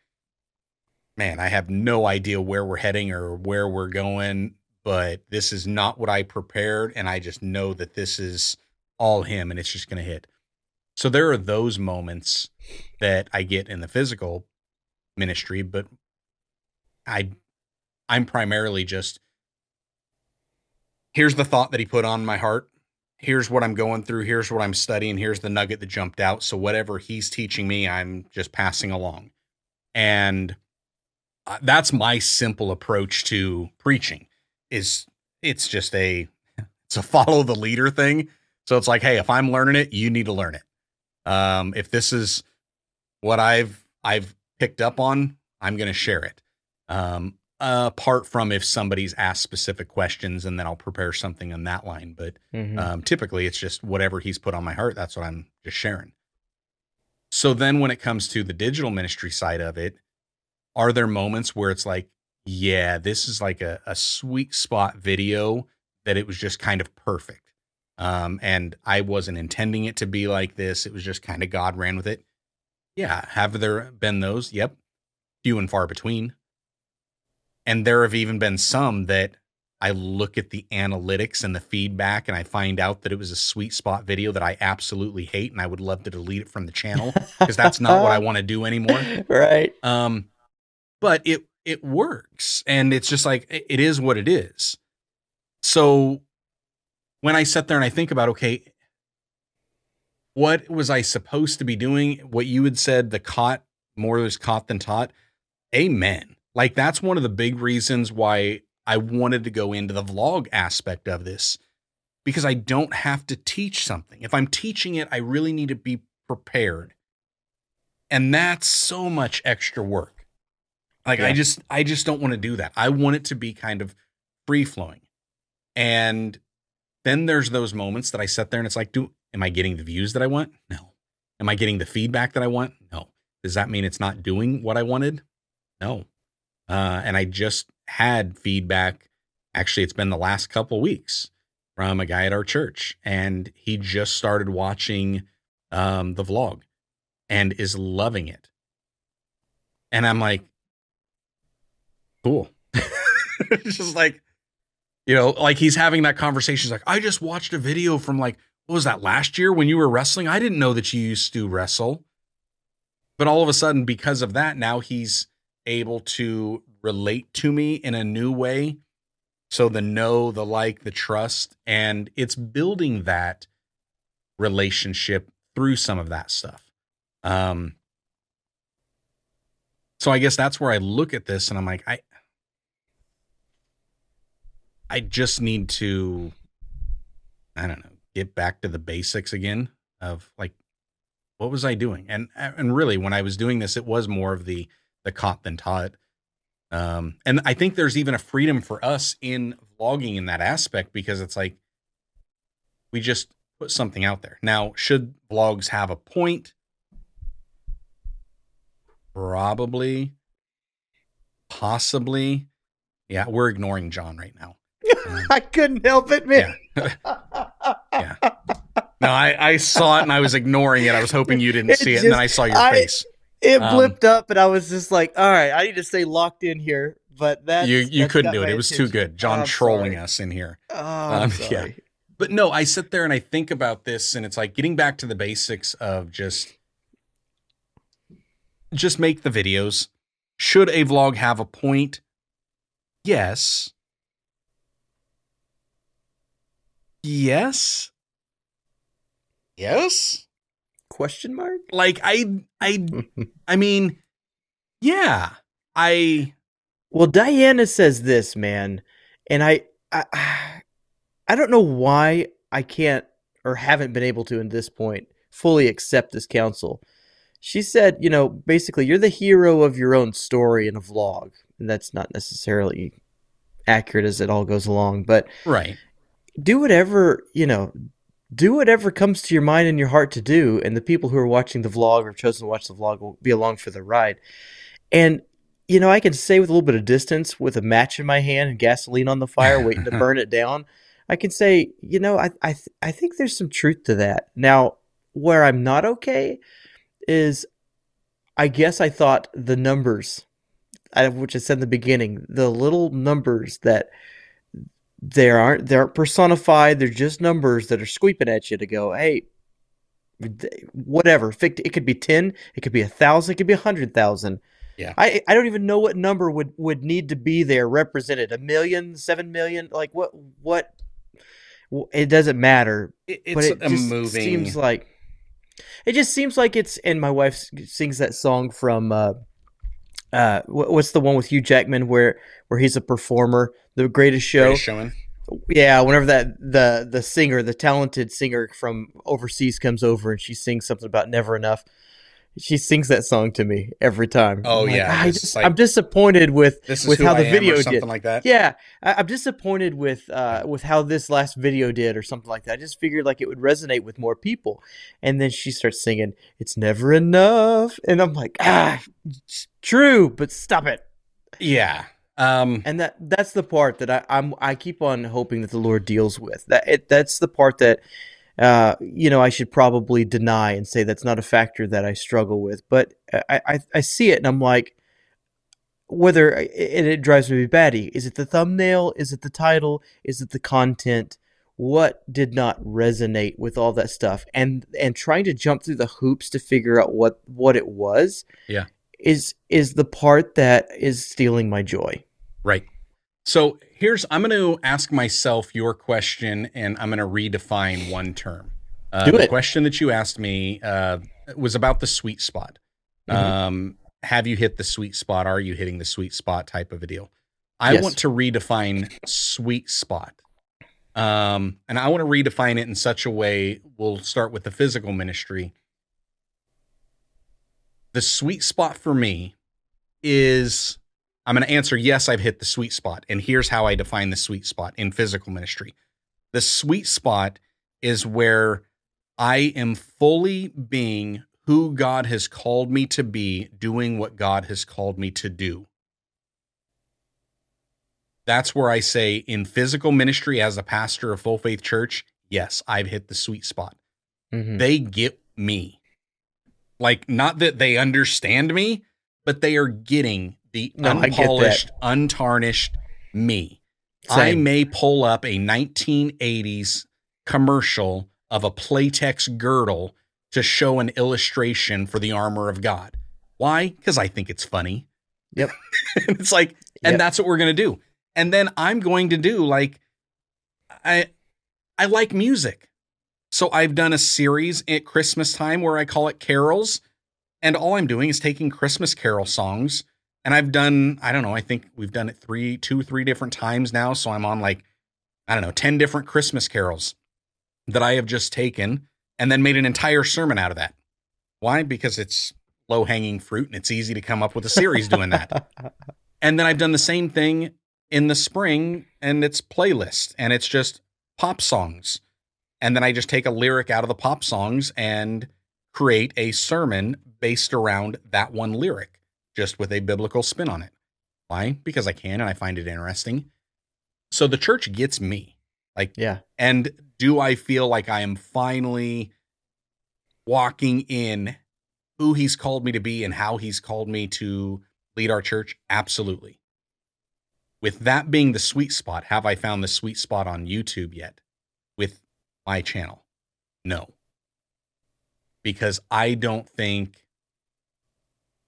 man, I have no idea where we're heading or where we're going, but this is not what I prepared. And I just know that this is all him and it's just going to hit. So there are those moments that I get in the physical ministry, but I I'm primarily just here's the thought that he put on my heart. Here's what I'm going through. Here's what I'm studying. Here's the nugget that jumped out. So whatever he's teaching me, I'm just passing along. And uh, that's my simple approach to preaching is it's just a it's a follow the leader thing. So it's like, hey, if I'm learning it, you need to learn it. Um, if this is what I've I've picked up on, I'm going to share it. Um, apart from if somebody's asked specific questions, and then I'll prepare something on that line. But Mhm. um, typically, it's just whatever he's put on my heart. That's what I'm just sharing. So then, when it comes to the digital ministry side of it, are there moments where it's like, yeah, this is like a, a sweet spot video that it was just kind of perfect. Um, and I wasn't intending it to be like this. It was just kind of God ran with it. Yeah. Have there been those? Yep. Few and far between. And there have even been some that I look at the analytics and the feedback and I find out that it was a sweet spot video that I absolutely hate and I would love to delete it from the channel because that's not what I want to do anymore. right. Um, but it it works, and it's just like it is what it is. So when I sit there and I think about, okay, what was I supposed to be doing? What you had said, the caught more is caught than taught. Amen. Like that's one of the big reasons why I wanted to go into the vlog aspect of this because I don't have to teach something. If I'm teaching it, I really need to be prepared. And that's so much extra work. Like I just I just don't want to do that. I want it to be kind of free flowing. And then there's those moments that I sit there and it's like, do am I getting the views that I want? No. Am I getting the feedback that I want? No. Does that mean it's not doing what I wanted? No. Uh, and I just had feedback. Actually, it's been the last couple weeks from a guy at our church, and he just started watching um, the vlog and is loving it. And I'm like, cool. just like, you know, like he's having that conversation. He's like, I just watched a video from like, what was that last year when you were wrestling? I didn't know that you used to wrestle. But all of a sudden, because of that, now he's able to relate to me in a new way. So the know, the like, the trust, and it's building that relationship through some of that stuff. Um, so I guess that's where I look at this and I'm like, I I just need to I don't know, get back to the basics again of like what was I doing? And and really when I was doing this, it was more of the the caught than taught. Um, and I think there's even a freedom for us in vlogging in that aspect because it's like we just put something out there. Now, should vlogs have a point? Probably, possibly. Yeah, we're ignoring John right now. Um, I couldn't help it, man. Yeah. No, I, I saw it and I was ignoring it. I was hoping you didn't It see it, and then I saw your I- face. It Um, blipped up, and I was just like, "All right, I need to stay locked in here." But that You you couldn't do it. It was too good. John trolling us in here. Oh, I'm Um, yeah. But no, I sit there and I think about this, and it's like getting back to the basics of just just make the videos. Should a vlog have a point? Yes. Yes. Yes. Question mark? Like I I I mean, yeah. I Well, Diana says this, man, and I, I, I don't know why I can't or haven't been able to, in this point, fully accept this counsel. She said, you know, basically, you're the hero of your own story in a vlog, and that's not necessarily accurate as it all goes along, but right. do whatever you know do whatever comes to your mind and your heart to do and the people who are watching the vlog or have chosen to watch the vlog will be along for the ride. And you know i can say with a little bit of distance with a match in my hand and gasoline on the fire waiting to burn it down i can say you know i I, th- I think there's some truth to that. Now where i'm not okay is i guess i thought the numbers which I said in the beginning the little numbers that they aren't they aren't personified they're just numbers that are sweeping at you to go hey whatever. It could be ten, it could be a thousand, it could be a hundred thousand. Yeah. I I don't even know what number would would need to be there represented. A million, seven million, like what what? It doesn't matter. It, it's but it a just moving. seems like it just seems like it's. And my wife sings that song from. uh uh, what's the one with Hugh Jackman where where he's a performer, the greatest show? Greatest showman. Yeah, whenever that the the singer, the talented singer from overseas comes over and she sings something about never enough, she sings that song to me every time. Oh I'm like, yeah, I just, like, I'm disappointed with with how I the am video or something did. like that. Yeah, I, I'm disappointed with uh, with how this last video did or something like that. I just figured like it would resonate with more people, and then she starts singing "It's Never Enough," and I'm like, ah, it's true, but stop it. Yeah. Um, And that that's the part that I, I'm I keep on hoping that the Lord deals with. That it, that's the part that uh, you know I should probably deny and say that's not a factor that I struggle with. But I I, I see it and I'm like, whether and it drives me batty. Is it the thumbnail? Is it the title? Is it the content? What did not resonate with all that stuff? And and trying to jump through the hoops to figure out what what it was. Yeah. Is is the part that is stealing my joy. Right. So here's I'm going to ask myself your question, and I'm going to redefine one term. Uh, the question that you asked me uh, was about the sweet spot. Mhm. Um, have you hit the sweet spot? Are you hitting the sweet spot? Type of a deal. I Yes. want to redefine sweet spot. Um, and I want to redefine it in such a way. We'll start with the physical ministry. The sweet spot for me is I'm going to answer yes, I've hit the sweet spot. And here's how I define the sweet spot in physical ministry. The sweet spot is where I am fully being who God has called me to be, doing what God has called me to do. That's where I say in physical ministry as a pastor of Full Faith Church, yes, I've hit the sweet spot Mhm. they get me. Like, not that they understand me, but they are getting the No, I get that. unpolished, untarnished me. I may pull up a 1980s commercial of a Playtex girdle to show an illustration for the armor of God. Why? Because I think it's funny. Yep. it's like, and Yep. that's what we're gonna do. And then I'm going to do like, I, I like music. So I've done a series at Christmas time where I call it carols, and all I'm doing is taking Christmas carol songs. And I've done, I don't know, I think we've done it three, two, three different times now. So I'm on like, I don't know, 10 different Christmas carols that I have just taken and then made an entire sermon out of that. Why? Because it's low hanging fruit and it's easy to come up with a series doing that. And then I've done the same thing in the spring and it's playlist and it's just pop songs. And then I just take a lyric out of the pop songs and create a sermon based around that one lyric, just with a biblical spin on it. Why? Because I can and I find it interesting. So the church gets me. Like, yeah. and do I feel like I am finally walking in who he's called me to be and how he's called me to lead our church? Absolutely. With that being the sweet spot, have I found the sweet spot on YouTube yet with my channel? No. Because I don't think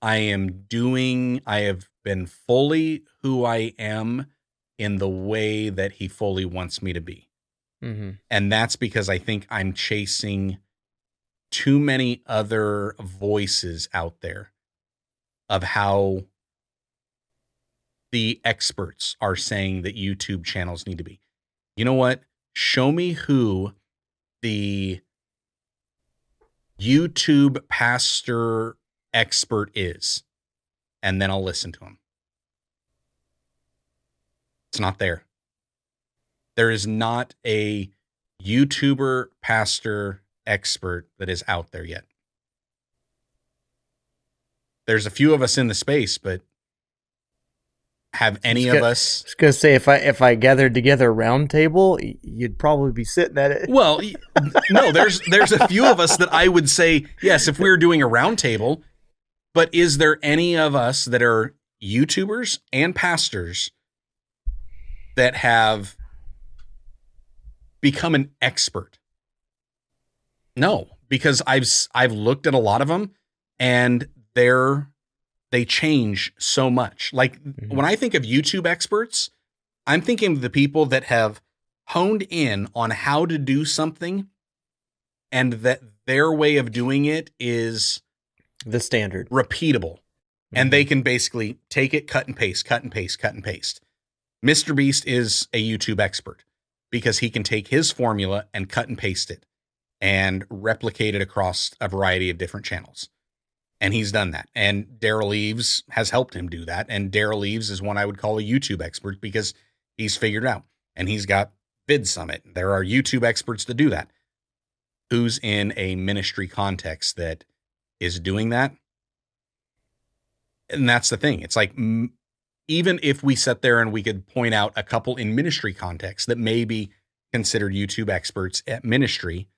I am doing, I have been fully who I am in the way that he fully wants me to be. Mm-hmm. And that's because I think I'm chasing too many other voices out there of how the experts are saying that YouTube channels need to be. You know what? Show me who the YouTube pastor expert is, and then I'll listen to him. It's not there. There is not a YouTuber pastor expert that is out there yet. There's a few of us in the space, but have any of good. us I was gonna say if I if I gathered together a round table, you'd probably be sitting at it. Well, no, there's there's a few of us that I would say yes if we were doing a roundtable, but is there any of us that are YouTubers and pastors that have become an expert? No, because I've I've looked at a lot of them and they're they change so much. Like Mhm. when I think of YouTube experts, I'm thinking of the people that have honed in on how to do something and that their way of doing it is The standard. repeatable and mm-hmm. they can basically take it, cut and paste, cut and paste, cut and paste. Mr. Beast is a YouTube expert because he can take his formula and cut and paste it and replicate it across a variety of different channels. And he's done that. And Derral Eves has helped him do that. And Derral Eves is one I would call a YouTube expert because he's figured out and he's got Vid Summit. There are YouTube experts that do that. Who's in a ministry context that is doing that? and that's the thing. It's like even if we sat there and we could point out a couple in ministry context that may be considered YouTube experts at ministry,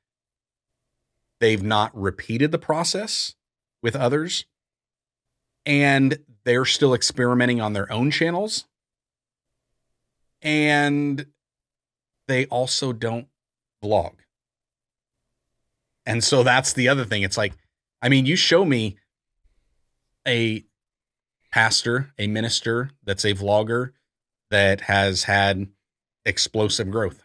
they've not repeated the process with others and they're still experimenting on their own channels. And they also don't vlog. And so that's the other thing. It's like, I mean, you show me a pastor, a minister that's a vlogger that has had explosive growth.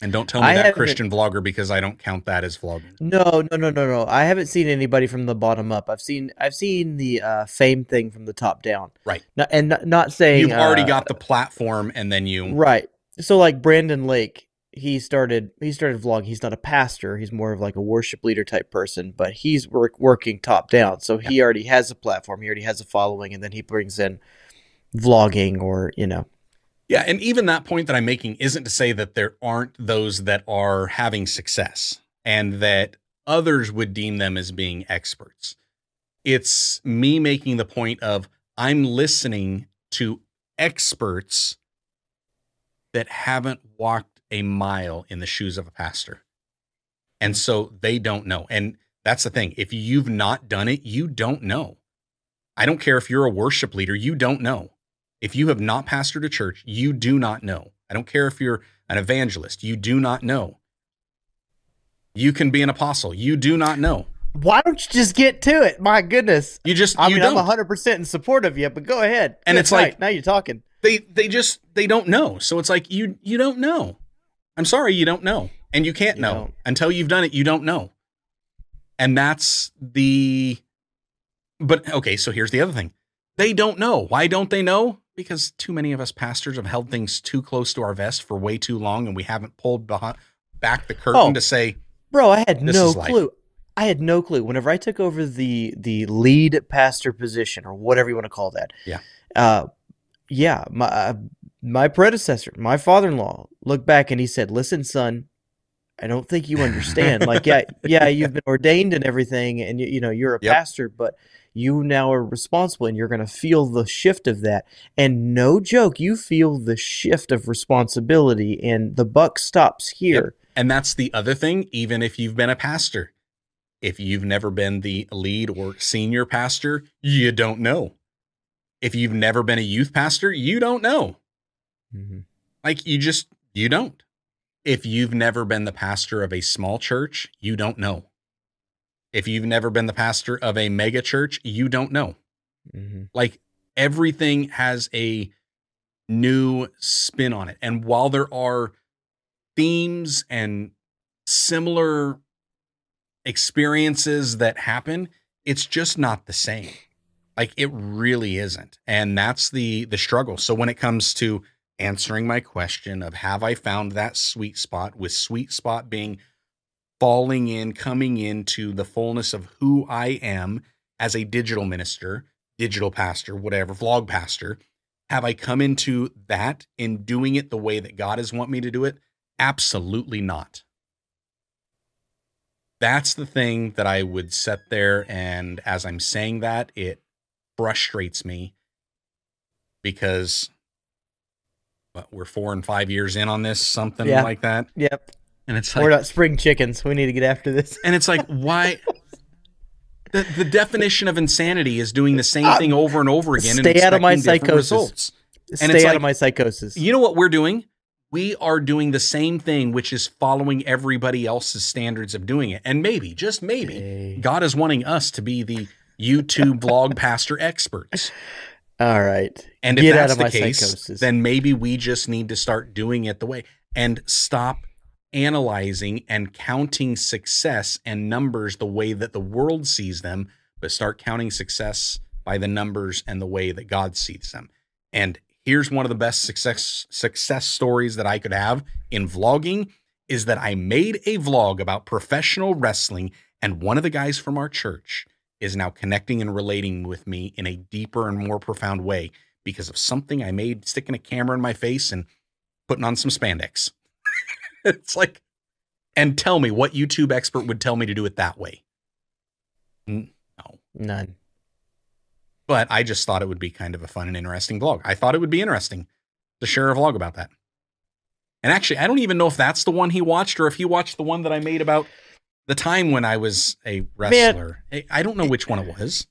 And don't tell me I that Christian vlogger because I don't count that as vlogging. No, no, no, no, no. I haven't seen anybody from the bottom up. I've seen I've seen the uh, fame thing from the top down. Right. No, and not, not saying You've already uh, got the platform and then you right. So like Brandon Lake, he started he started vlogging. He's not a pastor. He's more of like a worship leader type person, but he's work, working top down. So he already has a platform. He already has a following, and then he brings in vlogging or you know Yeah, and even that point that I'm making isn't to say that there aren't those that are having success and that others would deem them as being experts. It's me making the point of I'm listening to experts that haven't walked a mile in the shoes of a pastor. And so they don't know. And that's the thing. If you've not done it, you don't know. I don't care if you're a worship leader, you don't know. If you have not pastored a church, you do not know. I don't care if you're an evangelist, you do not know. You can be an apostle, you do not know. why don't you just get to it? My goodness. You just I you mean, don't. I'm 100 percent in support of you, but go ahead. And it's like- now you're talking. they they just they don't know. So it's like you you don't know. I'm sorry, you don't know. And you can't You know don't. until you've done it, you don't know. And that's the but okay, so here's the other thing. They don't know. Why don't they know? Because too many of us pastors have held things too close to our vest for way too long and we haven't pulled behind, back the curtain Oh. to say, Bro, I had no is life. clue. I had no clue. Whenever I took over the the lead pastor position or whatever you want to call that. Yeah. Uh yeah, my uh, my predecessor, my father-in-law, looked back and he said, "Listen, son, I don't think you understand. like, yeah, yeah, you've been ordained and everything, and you, you know you're a Yep. pastor, but you now are responsible, and you're going to feel the shift of that. And no joke, you feel the shift of responsibility, and the buck stops here. And that's the other thing, even if you've been a pastor. If you've never been the lead or senior pastor, you don't know. If you've never been a youth pastor, you don't know. Mhm. Like you just, you don't. If you've never been the pastor of a small church, you don't know. If you've never been the pastor of a mega church, you don't know. Mhm. Like everything has a new spin on it. And while there are themes and similar experiences that happen, it's just not the same. Like it really isn't. And that's the the struggle. So when it comes to answering my question of have I found that sweet spot with sweet spot being falling in, coming into the fullness of who I am as a digital minister, digital pastor, whatever, vlog pastor, have I come into that in doing it the way that God has want me to do it? Absolutely not. That's the thing that I would set there and as I'm saying that, it frustrates me because what, we're 4 and 5 years in on this, something Yeah. like that. Yep, And it's we're not spring chickens. We need to get after this. and it's like why the, the definition of insanity is doing the same Uh, thing over and over again and stay out of my psychosis. results. Stay it's out like- of my psychosis. You know what we're doing? we are doing the same thing, which is following everybody else's standards of doing it. And maybe, just maybe, Hey. God is wanting us to be the YouTube vlog pastor experts. All right. And if Get that's the case, psychosis. then maybe we just need to start doing it the way and stop analyzing and counting success and numbers the way that the world sees them, but start counting success by the numbers and the way that God sees them. And here's one of the best success success stories that I could have in vlogging is that I made a vlog about professional wrestling and one of the guys from our church is now connecting and relating with me in a deeper and more profound way because of something I made sticking a camera in my face and putting on some spandex. it's like, and tell me what YouTube expert would tell me to do it that way. No, None. but I just thought it would be kind of a fun and interesting vlog. I thought it would be interesting to share a vlog about that. And actually, I don't even know if that's the one he watched or if he watched the one that I made about the time when I was a wrestler. I- I don't know which one it was.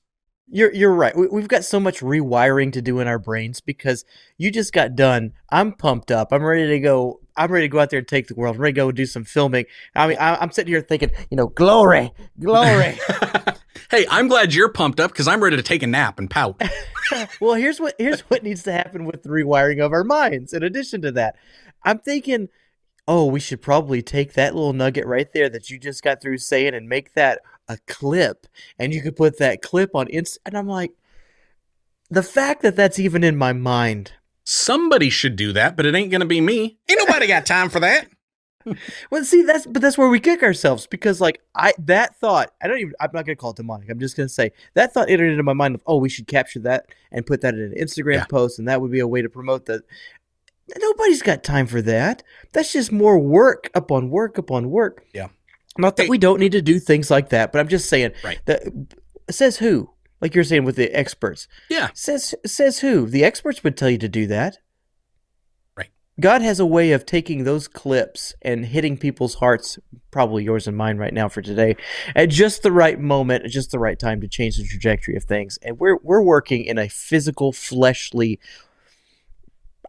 You're you're right. We, we've got so much rewiring to do in our brains because you just got done. I'm pumped up. I'm ready to go. I'm ready to go out there and take the world. I'm ready to go do some filming. I mean, I, I'm sitting here thinking, you know, glory, glory. hey, I'm glad you're pumped up because I'm ready to take a nap and pout. well, here's what here's what needs to happen with the rewiring of our minds. In addition to that, I'm thinking, oh, we should probably take that little nugget right there that you just got through saying and make that a clip, and you could put that clip on Inst. And I'm like, the fact that that's even in my mind. Somebody should do that, but it ain't gonna be me. Ain't nobody got time for that. Well, see, that's but that's where we kick ourselves because, like, I that thought I don't even I'm not gonna call it demonic. I'm just gonna say that thought entered into my mind of oh we should capture that and put that in an Instagram Yeah. post and that would be a way to promote that. Nobody's got time for that. That's just more work upon work upon work. Yeah. Not that Hey. we don't need to do things like that, but I'm just saying Right. that says who? Like you're saying with the experts. Yeah. Says says who? The experts would tell you to do that. Right. God has a way of taking those clips and hitting people's hearts, probably yours and mine right now for today, at just the right moment, at just the right time to change the trajectory of things. And we're we're working in a physical, fleshly.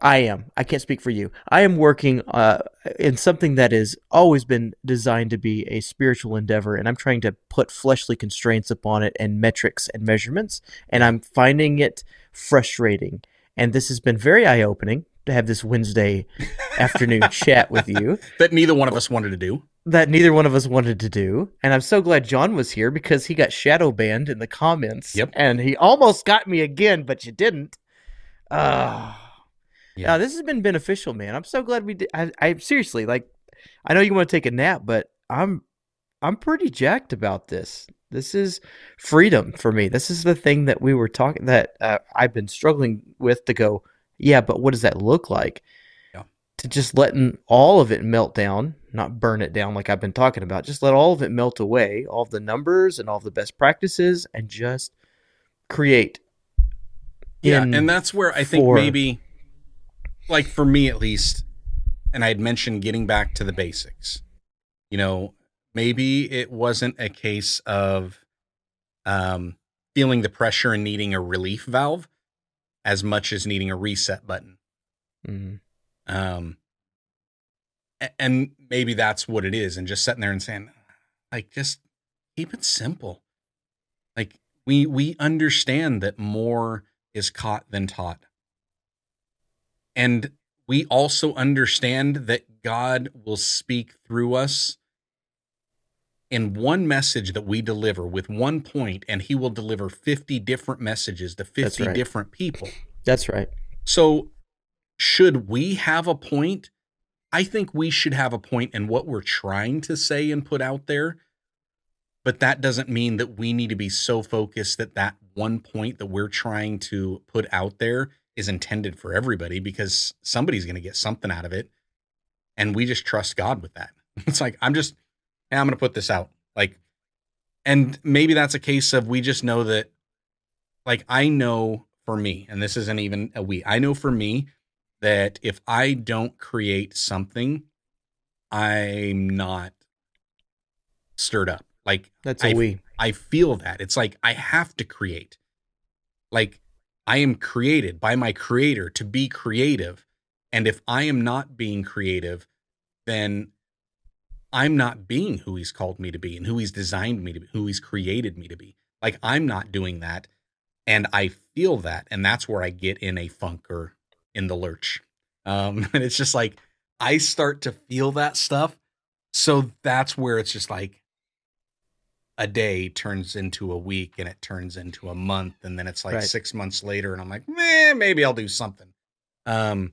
I am. I can't speak for you. I am working uh, in something that has always been designed to be a spiritual endeavor, and I'm trying to put fleshly constraints upon it and metrics and measurements, and I'm finding it frustrating. And this has been very eye opening to have this Wednesday afternoon chat with you That neither one of us wanted to do. that neither one of us wanted to do. And I'm so glad John was here because he got shadow banned in the comments. Yep. And he almost got me again, but you didn't. Uh, Yeah. yeah. this has been beneficial, man. I'm so glad we did. I, I seriously like. I know you want to take a nap, but I'm I'm pretty jacked about this. This is freedom for me. This is the thing that we were talking that uh, I've been struggling with to go. Yeah, but what does that look like? Yeah. To just letting all of it melt down, not burn it down like I've been talking about. Just let all of it melt away, all of the numbers and all the best practices, and just create. Yeah, and that's where I think maybe, like for me at least, and I had mentioned getting back to the basics. You know, maybe it wasn't a case of um, feeling the pressure and needing a relief valve as much as needing a reset button. Mhm. Um, and maybe that's what it is. And just sitting there and saying, like, just keep it simple. Like we we understand that more is caught than taught. And we also understand that God will speak through us in one message that we deliver with one point, and he will deliver 50 different messages to 50 right. different people. That's right. So, should we have a point? I think we should have a point in what we're trying to say and put out there. But that doesn't mean that we need to be so focused that that one point that we're trying to put out there is intended for everybody because somebody's going to get something out of it. And we just trust God with that. It's like, I'm just, hey, I'm going to put this out. Like, and maybe that's a case of we just know that, like, I know for me, and this isn't even a we, I know for me that if I don't create something, I'm not stirred up. Like, That's a I- we. I feel that. It's like I have to create. Like I am created by my creator to be creative. And if I am not being creative, then I'm not being who he's called me to be and who he's designed me to be, who he's created me to be. Like I'm not doing that. And I feel that. And that's where I get in a funk or in the lurch. Um, and it's just like I start to feel that stuff. So that's where it's just like a day turns into a week and it turns into a month. And then it's like Right. six months later and I'm like, eh, maybe I'll do something. Um,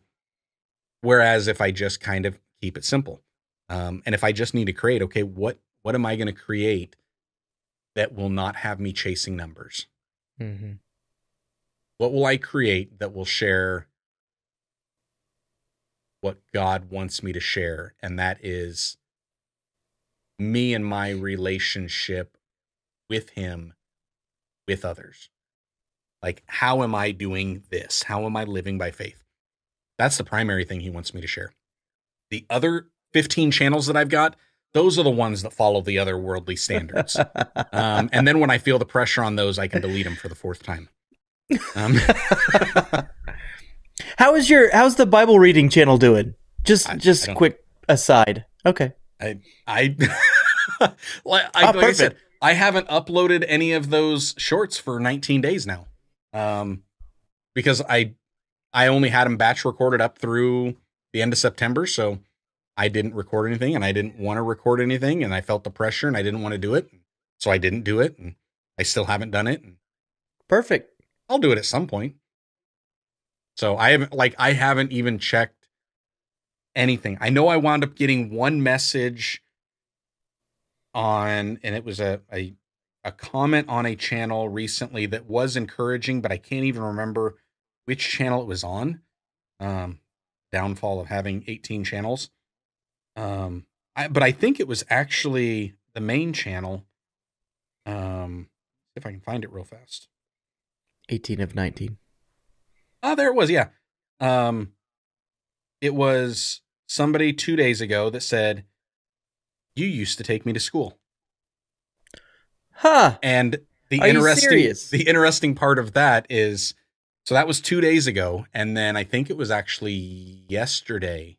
whereas if I just kind of keep it simple, um, and if I just need to create, okay, what what am I going to create that will not have me chasing numbers? Mm-hmm. What will I create that will share what God wants me to share? And that is me and my relationship with Him, with others. Like, how am I doing this? How am I living by faith? That's the primary thing He wants me to share. The other 15 channels that I've got, those are the ones that follow the other worldly standards. um, and then when I feel the pressure on those, I can delete them for the fourth time. Um, How is your how's the Bible reading channel doing? Just I- I just don't- quick aside. Okay. I, I, like, I, Oh, like I said. I haven't uploaded any of those shorts for 19 days now, um, because I, I only had them batch recorded up through the end of September, so I didn't record anything, and I didn't want to record anything, and I felt the pressure, and I didn't want to do it, so I didn't do it, and I still haven't done it, Perfect. I'll do it at some point. So I haven't like I haven't even checked anything. I know I wound up getting one message on and it was a a, a comment on a channel recently that was encouraging, but I can't even remember which channel it was on. Um downfall of having 18 channels. Um I but I think it was actually the main channel. Um if I can find it real fast. 18 of 19. Oh, there it was. Yeah. Um, it was somebody two days ago that said, "You used to take me to school," Huh. and the Are interesting the interesting part of that is, so that was two days ago, and then I think it was actually yesterday.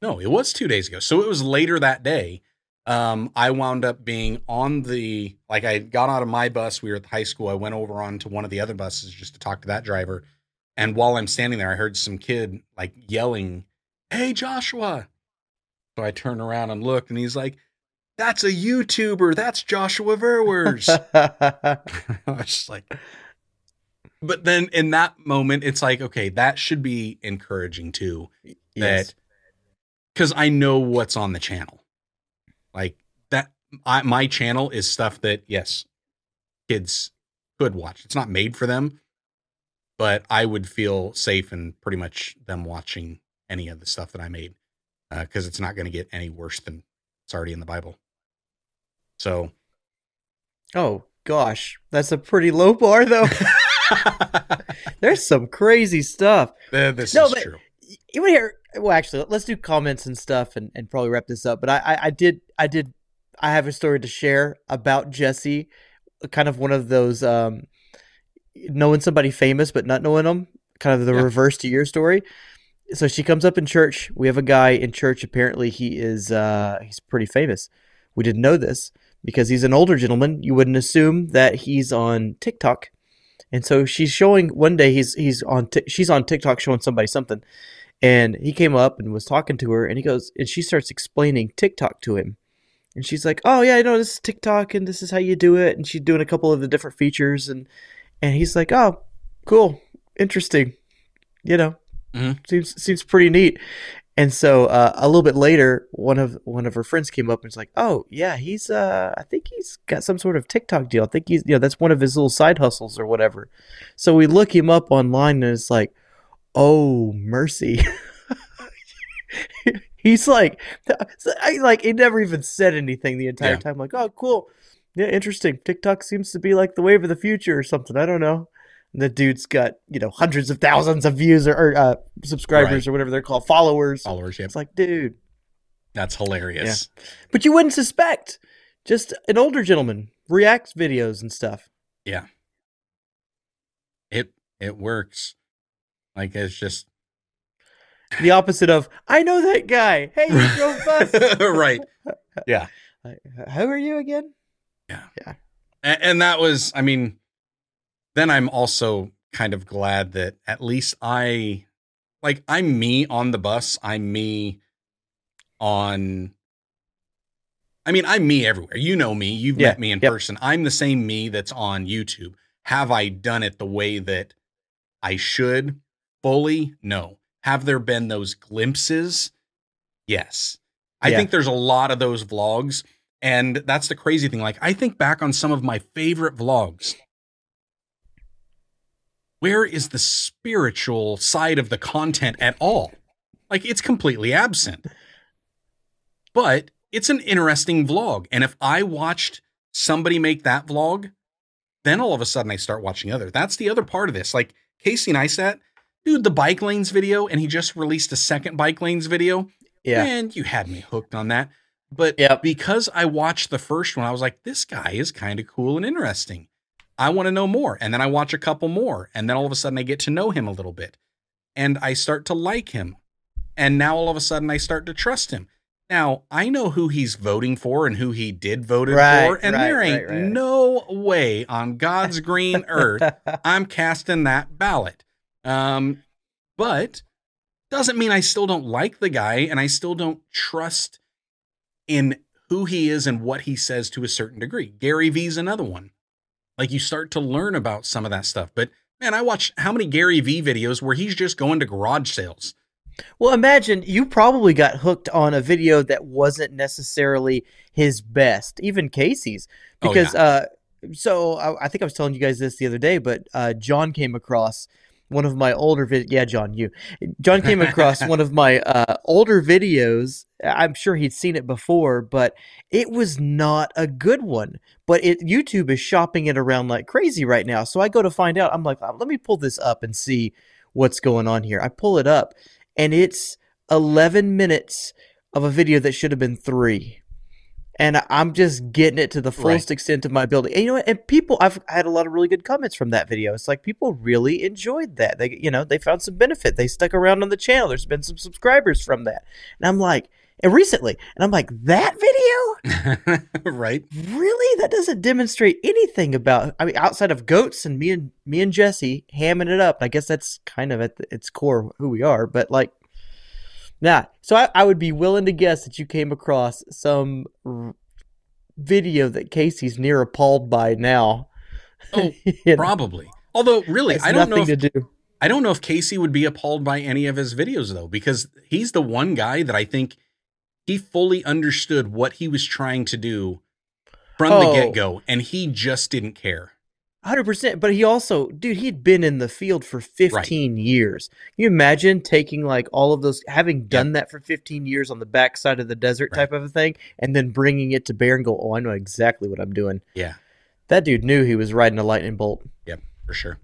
No, it was two days ago. So it was later that day. Um, I wound up being on the like I got out of my bus. We were at the high school. I went over onto one of the other buses just to talk to that driver. And while I'm standing there, I heard some kid like yelling, "Hey, Joshua!" So I turned around and looked, and he's like, "That's a YouTuber. That's Joshua Verwers." I was just like, but then in that moment, it's like, okay, that should be encouraging too yes. that because I know what's on the channel. Like that, I, my channel is stuff that yes, kids could watch. It's not made for them, but I would feel safe in pretty much them watching any of the stuff that I made because it's not going to get any worse than it's already in the Bible. So Oh gosh, that's a pretty low bar though. There's some crazy stuff. th- this No, is but- true. You want to hear? Well, actually, let's do comments and stuff, and, and probably wrap this up. But I, I, I did, I did, I have a story to share about Jesse. Kind of one of those um, knowing somebody famous but not knowing them. Kind of the Yeah. reverse to your story. So she comes up in church. We have a guy in church. Apparently, he is uh, he's pretty famous. We didn't know this because he's an older gentleman. You wouldn't assume that he's on TikTok. And so she's showing one day he's he's on Tik she's on TikTok showing somebody something, and he came up and was talking to her, and he goes and she starts explaining TikTok to him, and she's like, "Oh yeah, I know this is TikTok, and this is how you do it," and she's doing a couple of the different features, and and he's like, "Oh, cool, interesting, you know, Mhm. seems seems pretty neat." And so uh, a little bit later, one of one of her friends came up and was like, "Oh yeah, he's uh, I think he's got some sort of TikTok deal. I think he's you know that's one of his little side hustles or whatever." So we look him up online and it's like, "Oh mercy." he's like, I like he never even said anything the entire Yeah. time. Like, "Oh cool, yeah, interesting. TikTok seems to be like the wave of the future or something. I don't know." The dude's got you know hundreds of thousands of views or, or uh, subscribers Right. or whatever they're called, followers. Followers, yep. It's like, dude, That's hilarious. but you wouldn't suspect. Just an older gentleman reacts videos and stuff. Yeah, it it works. Like it's just The opposite of I know that guy. Hey, you drove bus. right. Yeah. Like, Who are you again? Yeah. Yeah. And, and that was, I mean, then I'm also kind of glad that at least I, like, I'm me on the bus. I'm me on, I mean, I'm me everywhere. You know me. You've Yeah, met me in yep. person. I'm the same me that's on YouTube. Have I done it the way that I should fully? No. Have there been those glimpses? Yes. I Yeah. think there's a lot of those vlogs. And that's the crazy thing. Like, I think back on some of my favorite vlogs. Where is the spiritual side of the content at all? Like, it's completely absent. But it's an interesting vlog. And if I watched somebody make that vlog, then all of a sudden I start watching other. That's the other part of this. Like, Casey Neistat, dude, the bike lanes video, and he just released a second bike lanes video. Yeah. And you had me hooked on that. But Yep. because I watched the first one, I was like, this guy is kind of cool and interesting. I want to know more. And then I watch a couple more. And then all of a sudden I get to know him a little bit. And I start to like him. And now all of a sudden I start to trust him. Now I know who he's voting for and who he did vote Right, for. And right, there ain't right, no way on God's green earth I'm casting that ballot. Um, but doesn't mean I still don't like the guy and I still don't trust in who he is and what he says to a certain degree. Gary Vee's another one. Like you start to learn about some of that stuff. But man, I watch how many Gary Vee videos where he's just going to garage sales. Well, imagine you probably got hooked on a video that wasn't necessarily his best, even Casey's, Oh, because uh, so I, I think I was telling you guys this the other day, but uh, John came across one of my older vid. Yeah, John, you. John came across one of my uh, older videos. I'm sure he'd seen it before, but it was not a good one. But it YouTube is shopping it around like crazy right now. So I go to find out. I'm like, let me pull this up and see what's going on here. I pull it up and it's 11 minutes of a video that should have been three. And I'm just getting it to the fullest extent of my ability. And you know what? And people, I've had a lot of really good comments from that video. It's like people really enjoyed that. They, you know, they found some benefit. They stuck around on the channel. There's been some subscribers from that. And I'm like, and recently, and I'm like, that video? right? really that doesn't demonstrate anything about i mean outside of goats and me and me and jesse hamming it up i guess that's kind of at the, its core who we are but like nah so I, I would be willing to guess that you came across some r- video that casey's near appalled by now Oh, You know, Probably. Although really, I don't know if do I don't know if Casey would be appalled by any of his videos though, because he's the one guy that I think he fully understood what he was trying to do from the Oh. get go, and he just didn't care. 100% but he also dude he'd been in the field for 15 years Can you imagine taking like all of those having done that for 15 years on the backside of the desert Right. type of a thing and then bringing it to bear and go oh i know exactly what i'm doing Yeah, that dude knew he was riding a lightning bolt Yep, for sure.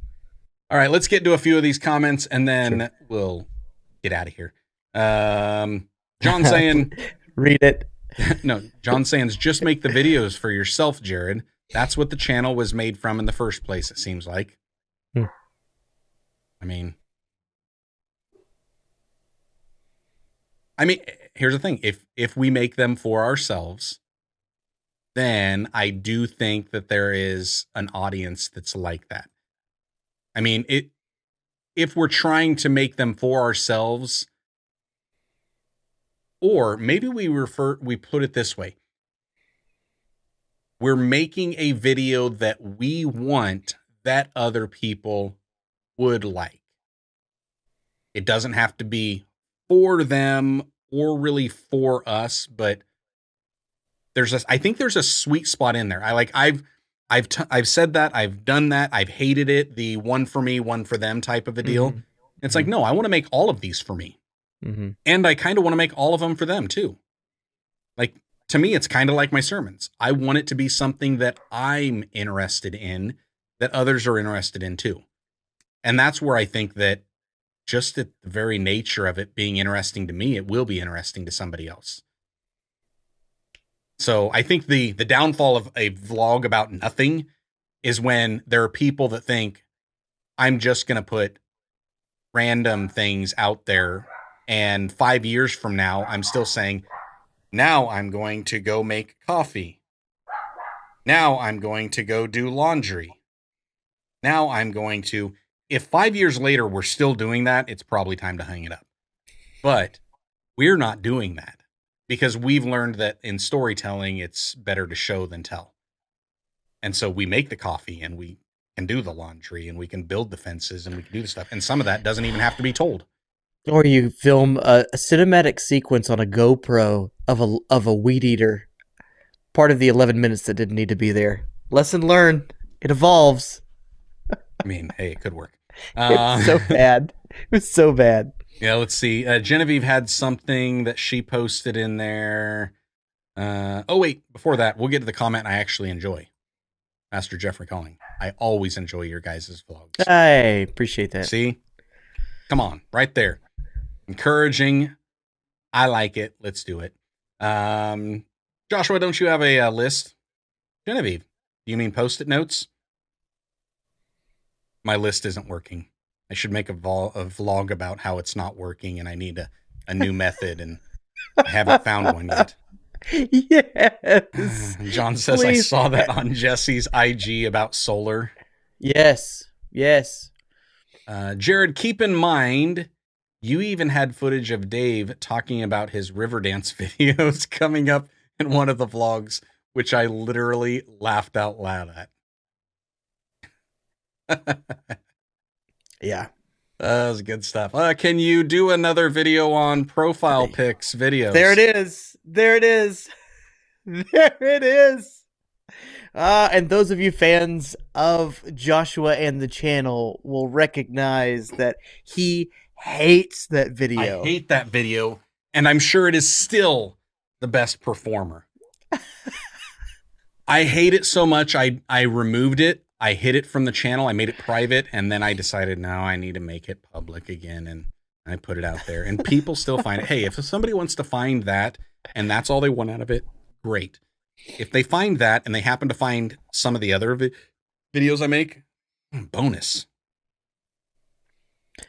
All right, let's get to a few of these comments, and then we'll get out of here. Um, John saying, read it no, John saying's just make the videos for yourself, Jared. That's what the channel was made from in the first place. It seems like. Hmm. I mean, I mean, here's the thing: if if we make them for ourselves, then I do think that there is an audience that's like that. I mean, it if we're trying to make them for ourselves, or maybe we refer we put it this way. We're making a video that we want that other people would like. It doesn't have to be for them or really for us, but there's a I think there's a sweet spot in there. I like I've I've t- I've said that, I've done that, I've hated it, the one for me, one for them type of a deal. Mhm. It's like, no, I want to make all of these for me. mm-hmm. And I kind of want to make all of them for them too. Like to me, it's kind of like my sermons. I want it to be something that I'm interested in, that others are interested in too. And that's where I think that just at the very nature of it being interesting to me, it will be interesting to somebody else. So I think the the downfall of a vlog about nothing is when there are people that think I'm just going to put random things out there. And five years from now, I'm still saying, now I'm going to go make coffee. Now I'm going to go do laundry. Now I'm going to, if five years later we're still doing that, it's probably time to hang it up. But we're not doing that because we've learned that in storytelling, it's better to show than tell. And so we make the coffee and we can do the laundry and we can build the fences and we can do the stuff. And some of that doesn't even have to be told. Or you film a, a cinematic sequence on a GoPro of a of a weed eater. Part of the 11 minutes that didn't need to be there. Lesson learned. It evolves. I mean, hey, it could work. It's so bad. It was so bad. Yeah, let's see. Uh, Genevieve had something that she posted in there. Uh, oh, wait. Before that, we'll get to the comment I actually enjoy. Master Jeffrey Calling. I always enjoy your guys' vlogs. I appreciate that. See? Come on, right there. Encouraging. I like it. Let's do it. Um, Joshua, don't you have a, uh list? Genevieve, do you mean post it notes? My list isn't working. I should make a, vol- a vlog about how it's not working and I need a, a new method and I haven't found one yet. yes. John says I saw that on Jesse's IG about solar. Yes. Yes. Uh, Jared, keep in mind, you even had footage of Dave talking about his Riverdance videos coming up in one of the vlogs, which I literally laughed out loud at. Yeah. That was good stuff. Uh, can you do another video on profile pics videos? There it is. There it is. There it is. Uh, and those of you fans of Joshua and the channel will recognize that he hates that video. I hate that video, and I'm sure it is still the best performer. I hate it so much. I I removed it. I hid it from the channel. I made it private, and then I decided now I need to make it public again, and I put it out there. And people still find it. Hey, if somebody wants to find that, and that's all they want out of it, great. If they find that, and they happen to find some of the other vi- videos I make, hmm, bonus.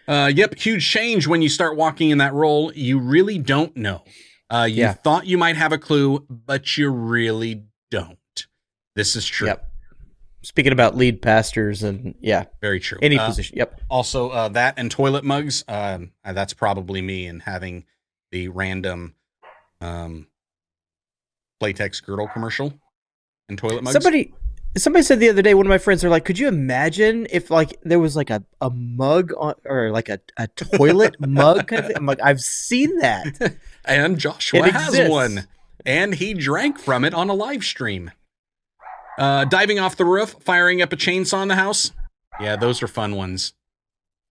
Uh, yep, huge change when you start walking in that role. You really don't know. Uh, you Yeah. thought you might have a clue, but you really don't. This is true. Yep. Speaking about lead pastors and yeah, Very true. any Uh, position. Yep. Also, uh, that and toilet mugs. Um, uh, that's probably me and having the random um, Playtex girdle commercial and toilet mugs. Somebody somebody said the other day, one of my friends are like, could you imagine if like there was like a, a mug on or like a, a toilet mug kind of thing? I'm like, I've seen that. and Joshua has one, and he drank from it on a live stream. Uh, diving off the roof, firing up a chainsaw in the house. Yeah, those are fun ones.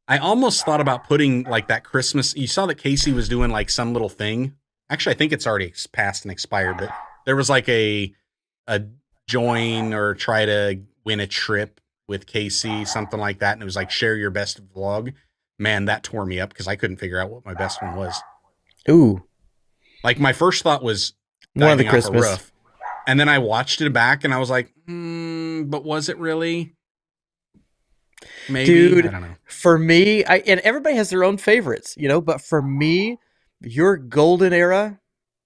I almost thought about putting like that Christmas. You saw that Casey was doing like some little thing. Actually, I think it's already passed and expired, but there was like a a join or try to win a trip with Casey, something like that, and it was like share your best vlog. Man, that tore me up because I couldn't figure out what my best one was. Ooh. Like my first thought was One of the diving off a Christmas. roof. and then I watched it back and I was like, hmm, but was it really? Maybe Dude. I don't know. For me, I and everybody has their own favorites, you know, but for me, your golden era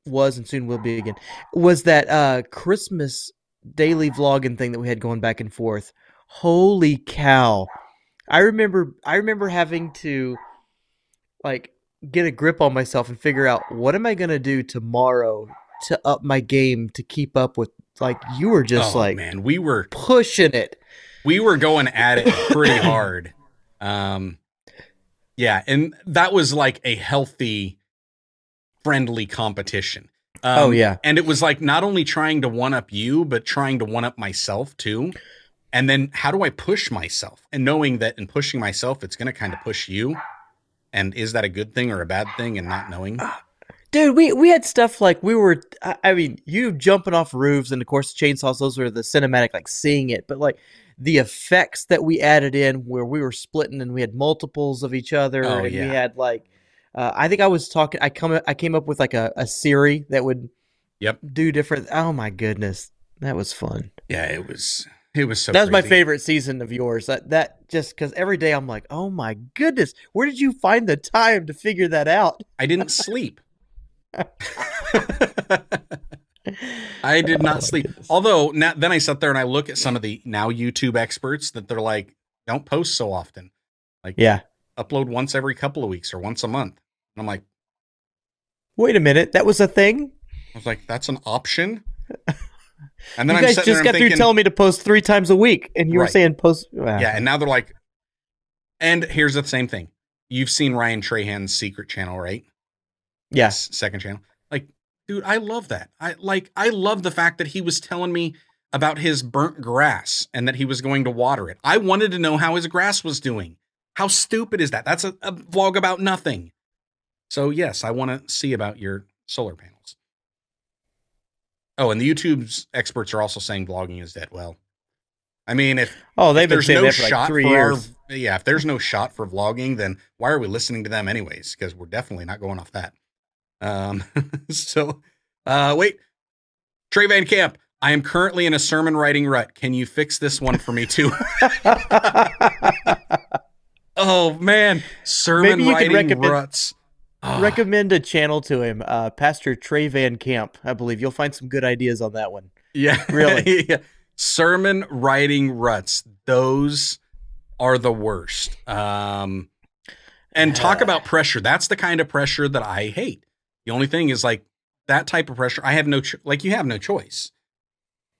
was and soon will be again, was that uh Christmas daily vlogging thing that we had going back and forth. Holy cow. I remember I remember having to like get a grip on myself and figure out what am I going to do tomorrow to up my game to keep up with like you were just oh, like man, we were pushing it. we were going at it pretty hard. Um, yeah, and that was like a healthy, friendly competition. Um, Oh, yeah. and it was like not only trying to one up you, but trying to one up myself too. And then how do I push myself? And knowing that in pushing myself, it's going to kind of push you. And is that a good thing or a bad thing? And not knowing. Dude, we we had stuff like we were. I I mean, you jumping off roofs, and of course, chainsaws. Those were the cinematic, like seeing it. But like the effects that we added in, where we were splitting, and we had multiples of each other, Oh, and yeah. we had like, uh, I think I was talking. I come. I came up with like a, a Siri that would, Yep. do different. Oh my goodness, that was fun. Yeah, it was It was so that was my favorite season of yours. That that just because every day I'm like, oh my goodness, where did you find the time to figure that out? I didn't sleep. I did Oh, not my sleep. goodness. Although now, then I sat there and I look at some of the now YouTube experts that they're like, don't post so often. Like, yeah. Upload once every couple of weeks or once a month. I'm like, Wait a minute, that was a thing. I was like, that's an option. And then you guys just got through telling me to post three times a week, and you were saying post. Wow. yeah. And now they're like, and here's the same thing. You've seen Ryan Trahan's secret channel, right? yeah, second channel. Like, dude, I love that. I like I love the fact that he was telling me about his burnt grass and that he was going to water it. I wanted to know how his grass was doing. How stupid is that? That's a, a vlog about nothing. So yes, I want to see about your solar panels. Oh, and the YouTube's experts are also saying vlogging is dead. Well, I mean, if Oh, they've if been there's saying no that for like shot three for years. our yeah if there's no shot for vlogging then why are we listening to them anyways? Because we're definitely not going off that. Um so uh wait. Trey van camp i am currently in a sermon writing rut. Can you fix this one for me too? Oh man. Sermon Maybe you could writing recommend- ruts Recommend a channel to him, uh, Pastor Trey Van Camp. I believe you'll find some good ideas on that one. yeah Really? yeah. sermon writing ruts those are the worst um and talk about pressure that's the kind of pressure that i hate the only thing is like that type of pressure i have no cho- like you have no choice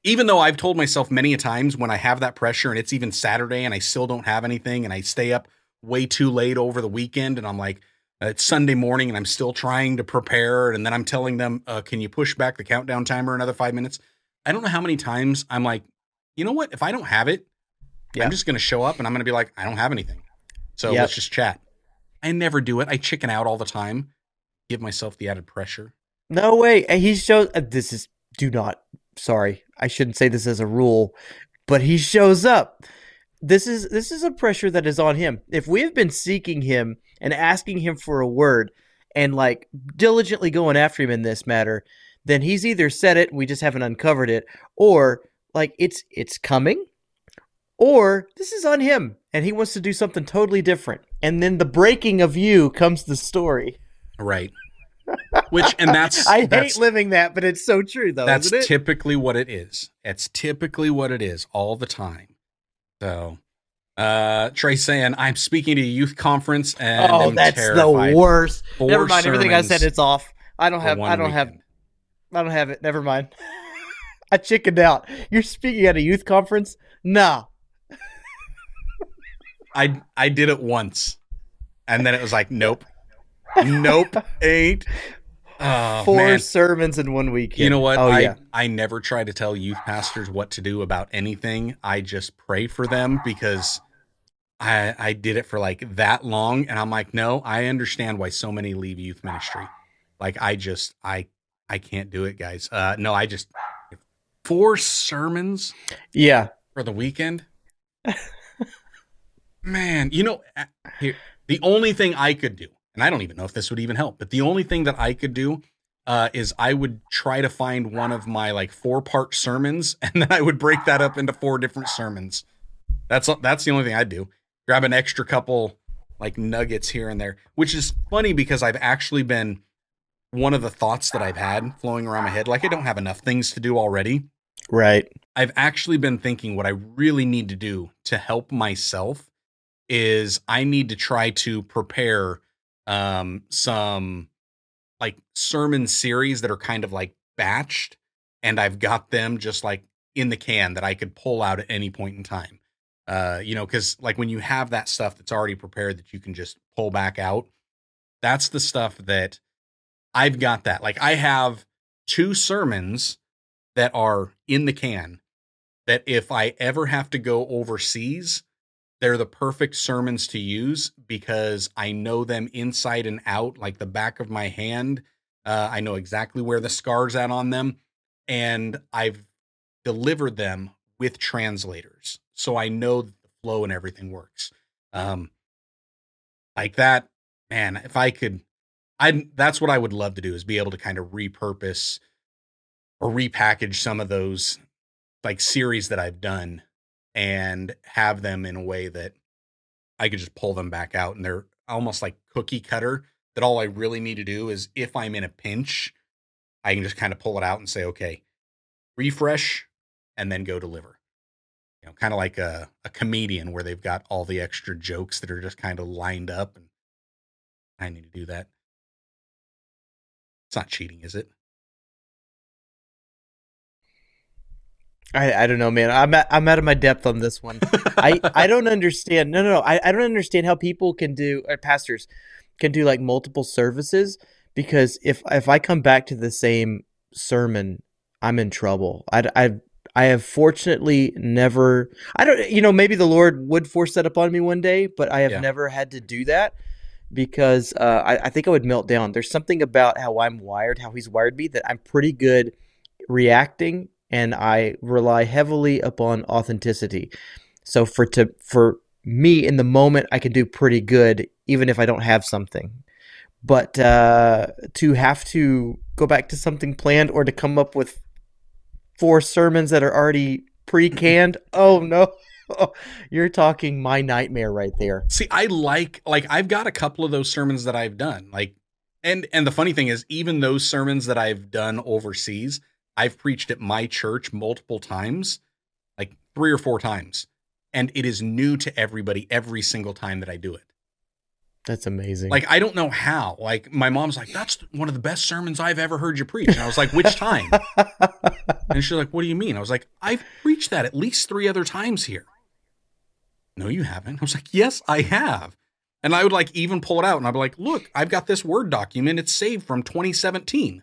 even though i've told myself many a times when i have that pressure and it's even saturday and i still don't have anything and i stay up way too late over the weekend and i'm like it's sunday morning and i'm still trying to prepare and then i'm telling them uh, can you push back the countdown timer another five minutes i don't know how many times i'm like you know what if i don't have it Yeah. i'm just going to show up and i'm going to be like i don't have anything so Yep. let's just chat i never do it i chicken out all the time give myself the added pressure No way. He shows. Uh, this is. Do not. Sorry, I shouldn't say this as a rule, but he shows up. This is this is a pressure that is on him. If we have been seeking him and asking him for a word and like diligently going after him in this matter, then he's either said it, we just haven't uncovered it, or like it's it's coming, or this is on him and he wants to do something totally different. And then the breaking of you comes the story. right which and that's I that's, hate living that, but it's so true though, that's isn't it? typically what it is it's typically what it is all the time so uh trey saying i'm speaking to a youth conference and oh, that's terrified. the worst. Four Never mind. Everything I said, it's off. I don't have. I don't have. I don't have it. Never mind. I chickened out. You're speaking at a youth conference? No. I I did it once, and then it was like, nope, nope, ain't. Oh, Four man. sermons in one weekend. You know what? Oh I yeah. I never try to tell youth pastors what to do about anything. I just pray for them because I I did it for like that long, and I'm like, no, I understand why so many leave youth ministry. Like I just I I can't do it, guys. Uh, no, I just four sermons Yeah. for the weekend. Man, you know, here, the only thing I could do, and I don't even know if this would even help, but the only thing that I could do uh, is I would try to find one of my like four part sermons, and then I would break that up into four different sermons. That's that's the only thing I'd do. Grab an extra couple like nuggets here and there, which is funny because I've actually been one of the thoughts that I've had flowing around my head. Like I don't have enough things to do already. Right. I've actually been thinking what I really need to do to help myself is I need to try to prepare um some like sermon series that are kind of like batched and I've got them just like in the can that I could pull out at any point in time. Uh you know cuz like when you have that stuff that's already prepared that you can just pull back out that's the stuff that I've got that. Like I have two sermons that are in the can that if I ever have to go overseas, they're the perfect sermons to use because I know them inside and out, like the back of my hand. Uh, I know exactly where the scars at on them, and I've delivered them with translators, so I know that the flow and everything works. Um, like that, man. If I could, I that's what I would love to do is be able to kind of repurpose or repackage some of those like series that I've done and have them in a way that I could just pull them back out and they're almost like cookie cutter that all I really need to do is if I'm in a pinch, I can just kind of pull it out and say, okay, refresh and then go deliver. Know, kind of like a, a comedian where they've got all the extra jokes that are just kind of lined up and I need to do that. It's not cheating, is it? I, I don't know, man. I'm at, I'm out of my depth on this one. I, I don't understand. No, no, no. I, I don't understand how people can do or pastors can do like multiple services because if if I come back to the same sermon, I'm in trouble. I I I have fortunately never. I don't. You know, maybe the Lord would force that upon me one day, but I have Yeah. never had to do that because uh, I, I think I would melt down. There's something about how I'm wired, how He's wired me, that I'm pretty good reacting, and I rely heavily upon authenticity. So for to for me in the moment, I can do pretty good, even if I don't have something. But uh, to have to go back to something planned or to come up with four sermons that are already pre-canned, oh no, you're talking my nightmare right there. See, I like like I've got a couple of those sermons that I've done. Like and and the funny thing is even those sermons that I've done overseas, I've preached at my church multiple times, like 3 or 4 times. And it is new to everybody every single time that I do it. That's amazing. Like I don't know how. Like my mom's like, "That's one of the best sermons I've ever heard you preach." And I was like, "Which time?" and she's like, "What do you mean?" I was like, "I've preached that at least three other times here." No, you haven't. I was like, "Yes, I have." And I would like even pull it out, and I'd be like, "Look, I've got this Word document. It's saved from 2017."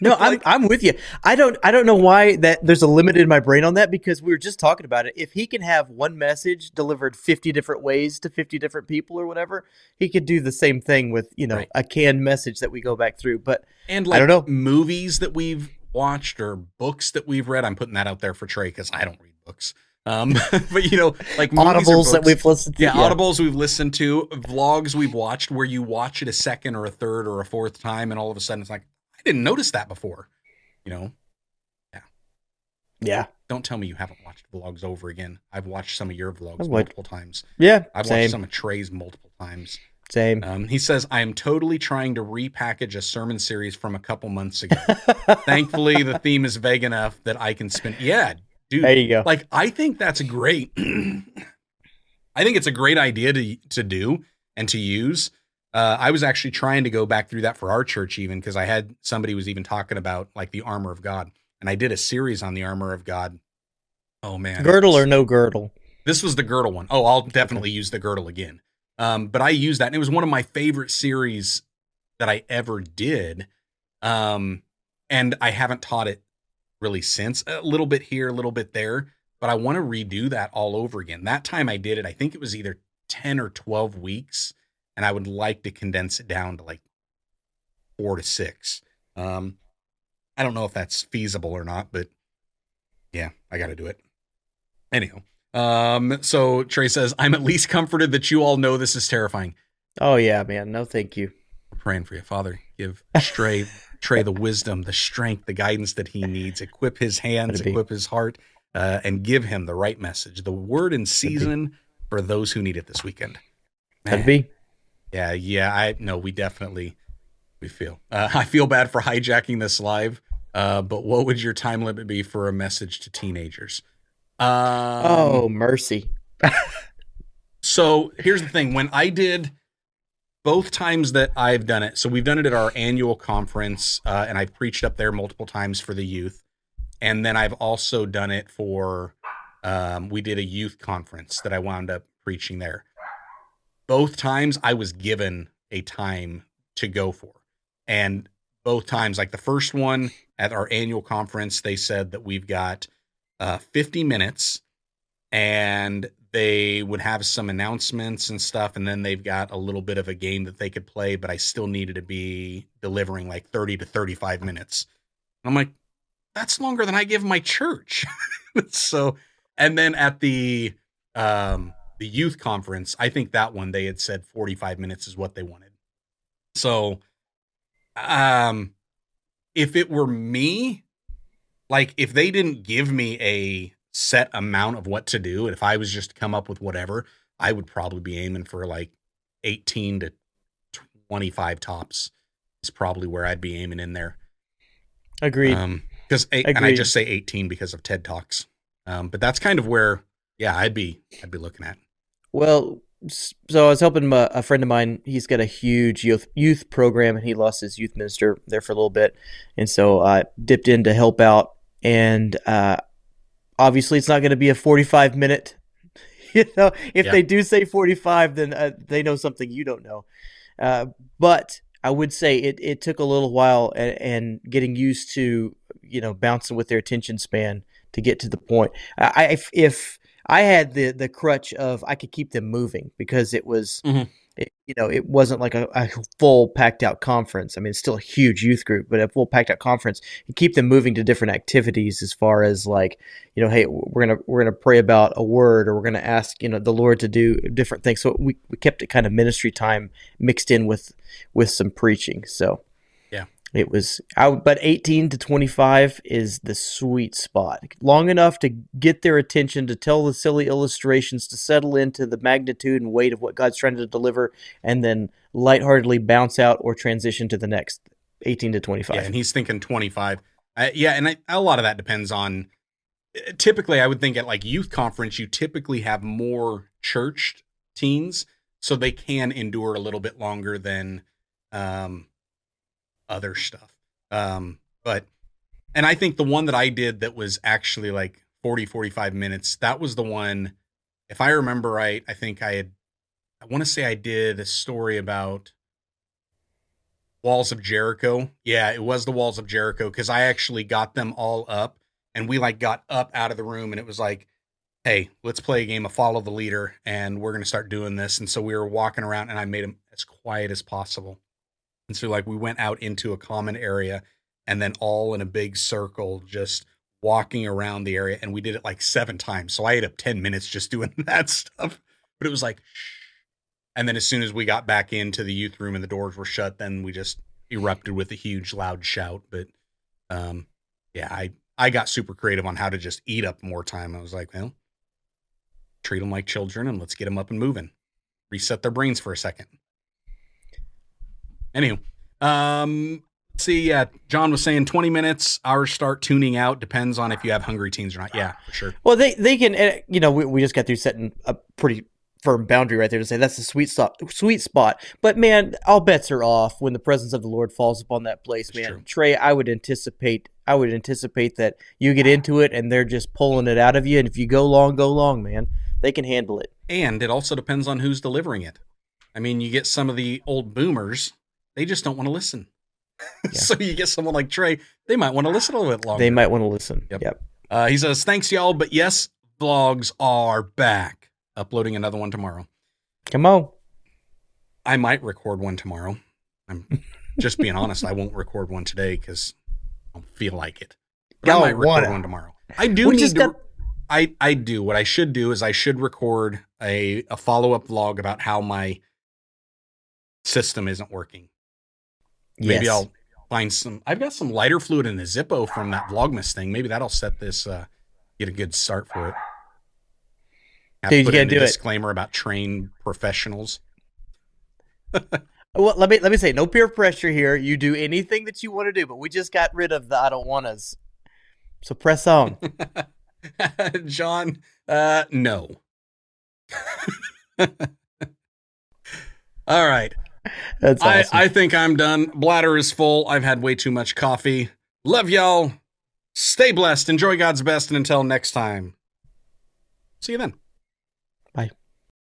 No, I'm I'm with you. I don't I don't know why that there's a limit in my brain on that because we were just talking about it. If he can have one message delivered 50 different ways to 50 different people or whatever, he could do the same thing with, you know, Right. a canned message that we go back through. But And like I don't know. movies that we've watched or books that we've read. I'm putting that out there for Trey because I don't read books. Um, but you know, like audibles that we've listened to. Yeah, audibles we've listened to, vlogs we've watched where you watch it a second or a third or a fourth time, and all of a sudden it's like, I didn't notice that before. You know, Yeah. Yeah. Don't tell me you haven't watched vlogs over again. I've watched some of your vlogs multiple times. Yeah. I've same. watched some of Trey's multiple times. Same. Um, he says, I am totally trying to repackage a sermon series from a couple months ago. Thankfully, the theme is vague enough that I can spin. Yeah, dude. there you go. Like I think that's a great I think it's a great idea to to do and to use. Uh, I was actually trying to go back through that for our church even because I had somebody was even talking about like the armor of God. And I did a series on the armor of God. Oh man. girdle or no girdle? this was the girdle one. Oh, I'll definitely use the girdle again. Um, but I used that, and it was one of my favorite series that I ever did. Um, and I haven't taught it really since. A little bit here, a little bit there, but I want to redo that all over again. That time I did it, I think it was either 10 or 12 weeks, and I would like to condense it down to like four to six. Um, I don't know if that's feasible or not, but yeah, I got to do it. Anyhow, um, so Trey says, I'm at least comforted that you all know this is terrifying. Oh yeah, man. No, thank you. We're praying for you, Father. Give Trey, Trey the wisdom, the strength, the guidance that he needs. Equip his hands, equip his heart, uh, and give him the right message, the word in season for those who need it this weekend. That'd be. Yeah, yeah. I no, we definitely we feel. Uh, I feel bad for hijacking this live. Uh, but what would your time limit be for a message to teenagers? Um, oh mercy. so here's the thing: when I did both times that I've done it, so we've done it at our annual conference, uh, and I've preached up there multiple times for the youth, and then I've also done it for. Um, we did a youth conference that I wound up preaching there. Both times I was given a time to go for, and both times, like the first one at our annual conference, they said that we've got uh, 50 minutes and they would have some announcements and stuff and then they've got a little bit of a game that they could play but i still needed to be delivering like 30 to 35 minutes. I'm like that's longer than i give my church. So and then at the um the youth conference i think that one they had said 45 minutes is what they wanted so um if it were me like if they didn't give me a set amount of what to do, and if I was just to come up with whatever, I would probably be aiming for like 18 to 25 tops is probably where I'd be aiming in there. Agreed. Um, because and I just say 18 because of TED Talks. Um, but that's kind of where, yeah, I'd be, I'd be looking at. Well, so I was helping my, a friend of mine. He's got a huge youth youth program, and he lost his youth minister there for a little bit, and so I dipped in to help out. And uh, obviously, it's not going to be a forty-five minute. You know, if Yeah. they do say forty-five, then uh, they know something you don't know. Uh, but I would say it, it took a little while and, and getting used to you know bouncing with their attention span to get to the point. I, I if, if I had the the crutch of I could keep them moving because it was Mhm. it, you know it wasn't like a, a full packed out conference. I mean, it's still a huge youth group, but a full packed out conference. You keep them moving to different activities as far as like you know, hey, we're gonna we're gonna pray about a word, or we're gonna ask you know the Lord to do different things. So we we kept it kind of ministry time mixed in with with some preaching. So. It was would- but 18 to 25 is the sweet spot. Long enough to get their attention to tell the silly illustrations to settle into the magnitude and weight of what God's trying to deliver and then lightheartedly bounce out or transition to the next 18 to 25. Yeah, and he's thinking 25. Uh, yeah, and I, a lot of that depends on. uh, Typically, I would think at like youth conference, you typically have more church teens, so they can endure a little bit longer than um, other stuff. Um, but, and I think the one that I did that was actually like 40, 45 minutes, that was the one, if I remember right, I think I had, I want to say I did a story about Walls of Jericho. Yeah, it was the Walls of Jericho because I actually got them all up and we like got up out of the room and it was like, hey, let's play a game of follow the leader and we're going to start doing this. And so we were walking around and I made them as quiet as possible. And so like we went out into a common area and then all in a big circle just walking around the area and we did it like seven times. So I ate up 10 minutes just doing that stuff. But it was like. And then as soon as we got back into the youth room and the doors were shut, then we just erupted with a huge loud shout. But um yeah, I I got super creative on how to just eat up more time. I was like, well, treat them like children and let's get them up and moving. Reset their brains for a second. Anywho, um see, yeah, John was saying 20 minutes, hours start tuning out. Depends on if you have hungry teens or not. Yeah, for sure. Well, they they can, uh, you know, we, we just got through setting a pretty firm boundary right there to say that's the sweet spot, sweet spot. But man, all bets are off when the presence of the Lord falls upon that place, That's man. true. Trey, I would anticipate, I would anticipate that you get into it and they're just pulling it out of you. And if you go long, go long, man. They can handle it. And it also depends on who's delivering it. I mean, you get some of the old boomers, they just don't want to listen. Yeah. so you get someone like Trey, they might want to listen a little bit longer. They might want to listen. Yep. yep. Uh, he says, "Thanks, y'all, but yes, vlogs are back. Uploading another one tomorrow. Come on. I might record one tomorrow. I'm just being honest. I won't record one today because I don't feel like it. But I might record wanna. one tomorrow. I do We need to. got- I I do. What I should do is I should record a a follow up vlog about how my system isn't working. Maybe Yes. I'll find some. I've got some lighter fluid in the Zippo from that Vlogmas thing. Maybe that'll set this. Uh, get a good start for it. Have Dude, you gotta in a do it. disclaimer about trained professionals. Well, let me let me say, no peer pressure here. You do anything that you want to do, but we just got rid of the I don't want us. So press on. John, uh, no. All right. That's I. I think I'm done. Bladder is full. I've had way too much coffee. Love y'all. Stay blessed. Enjoy God's best. And until next time, see you then.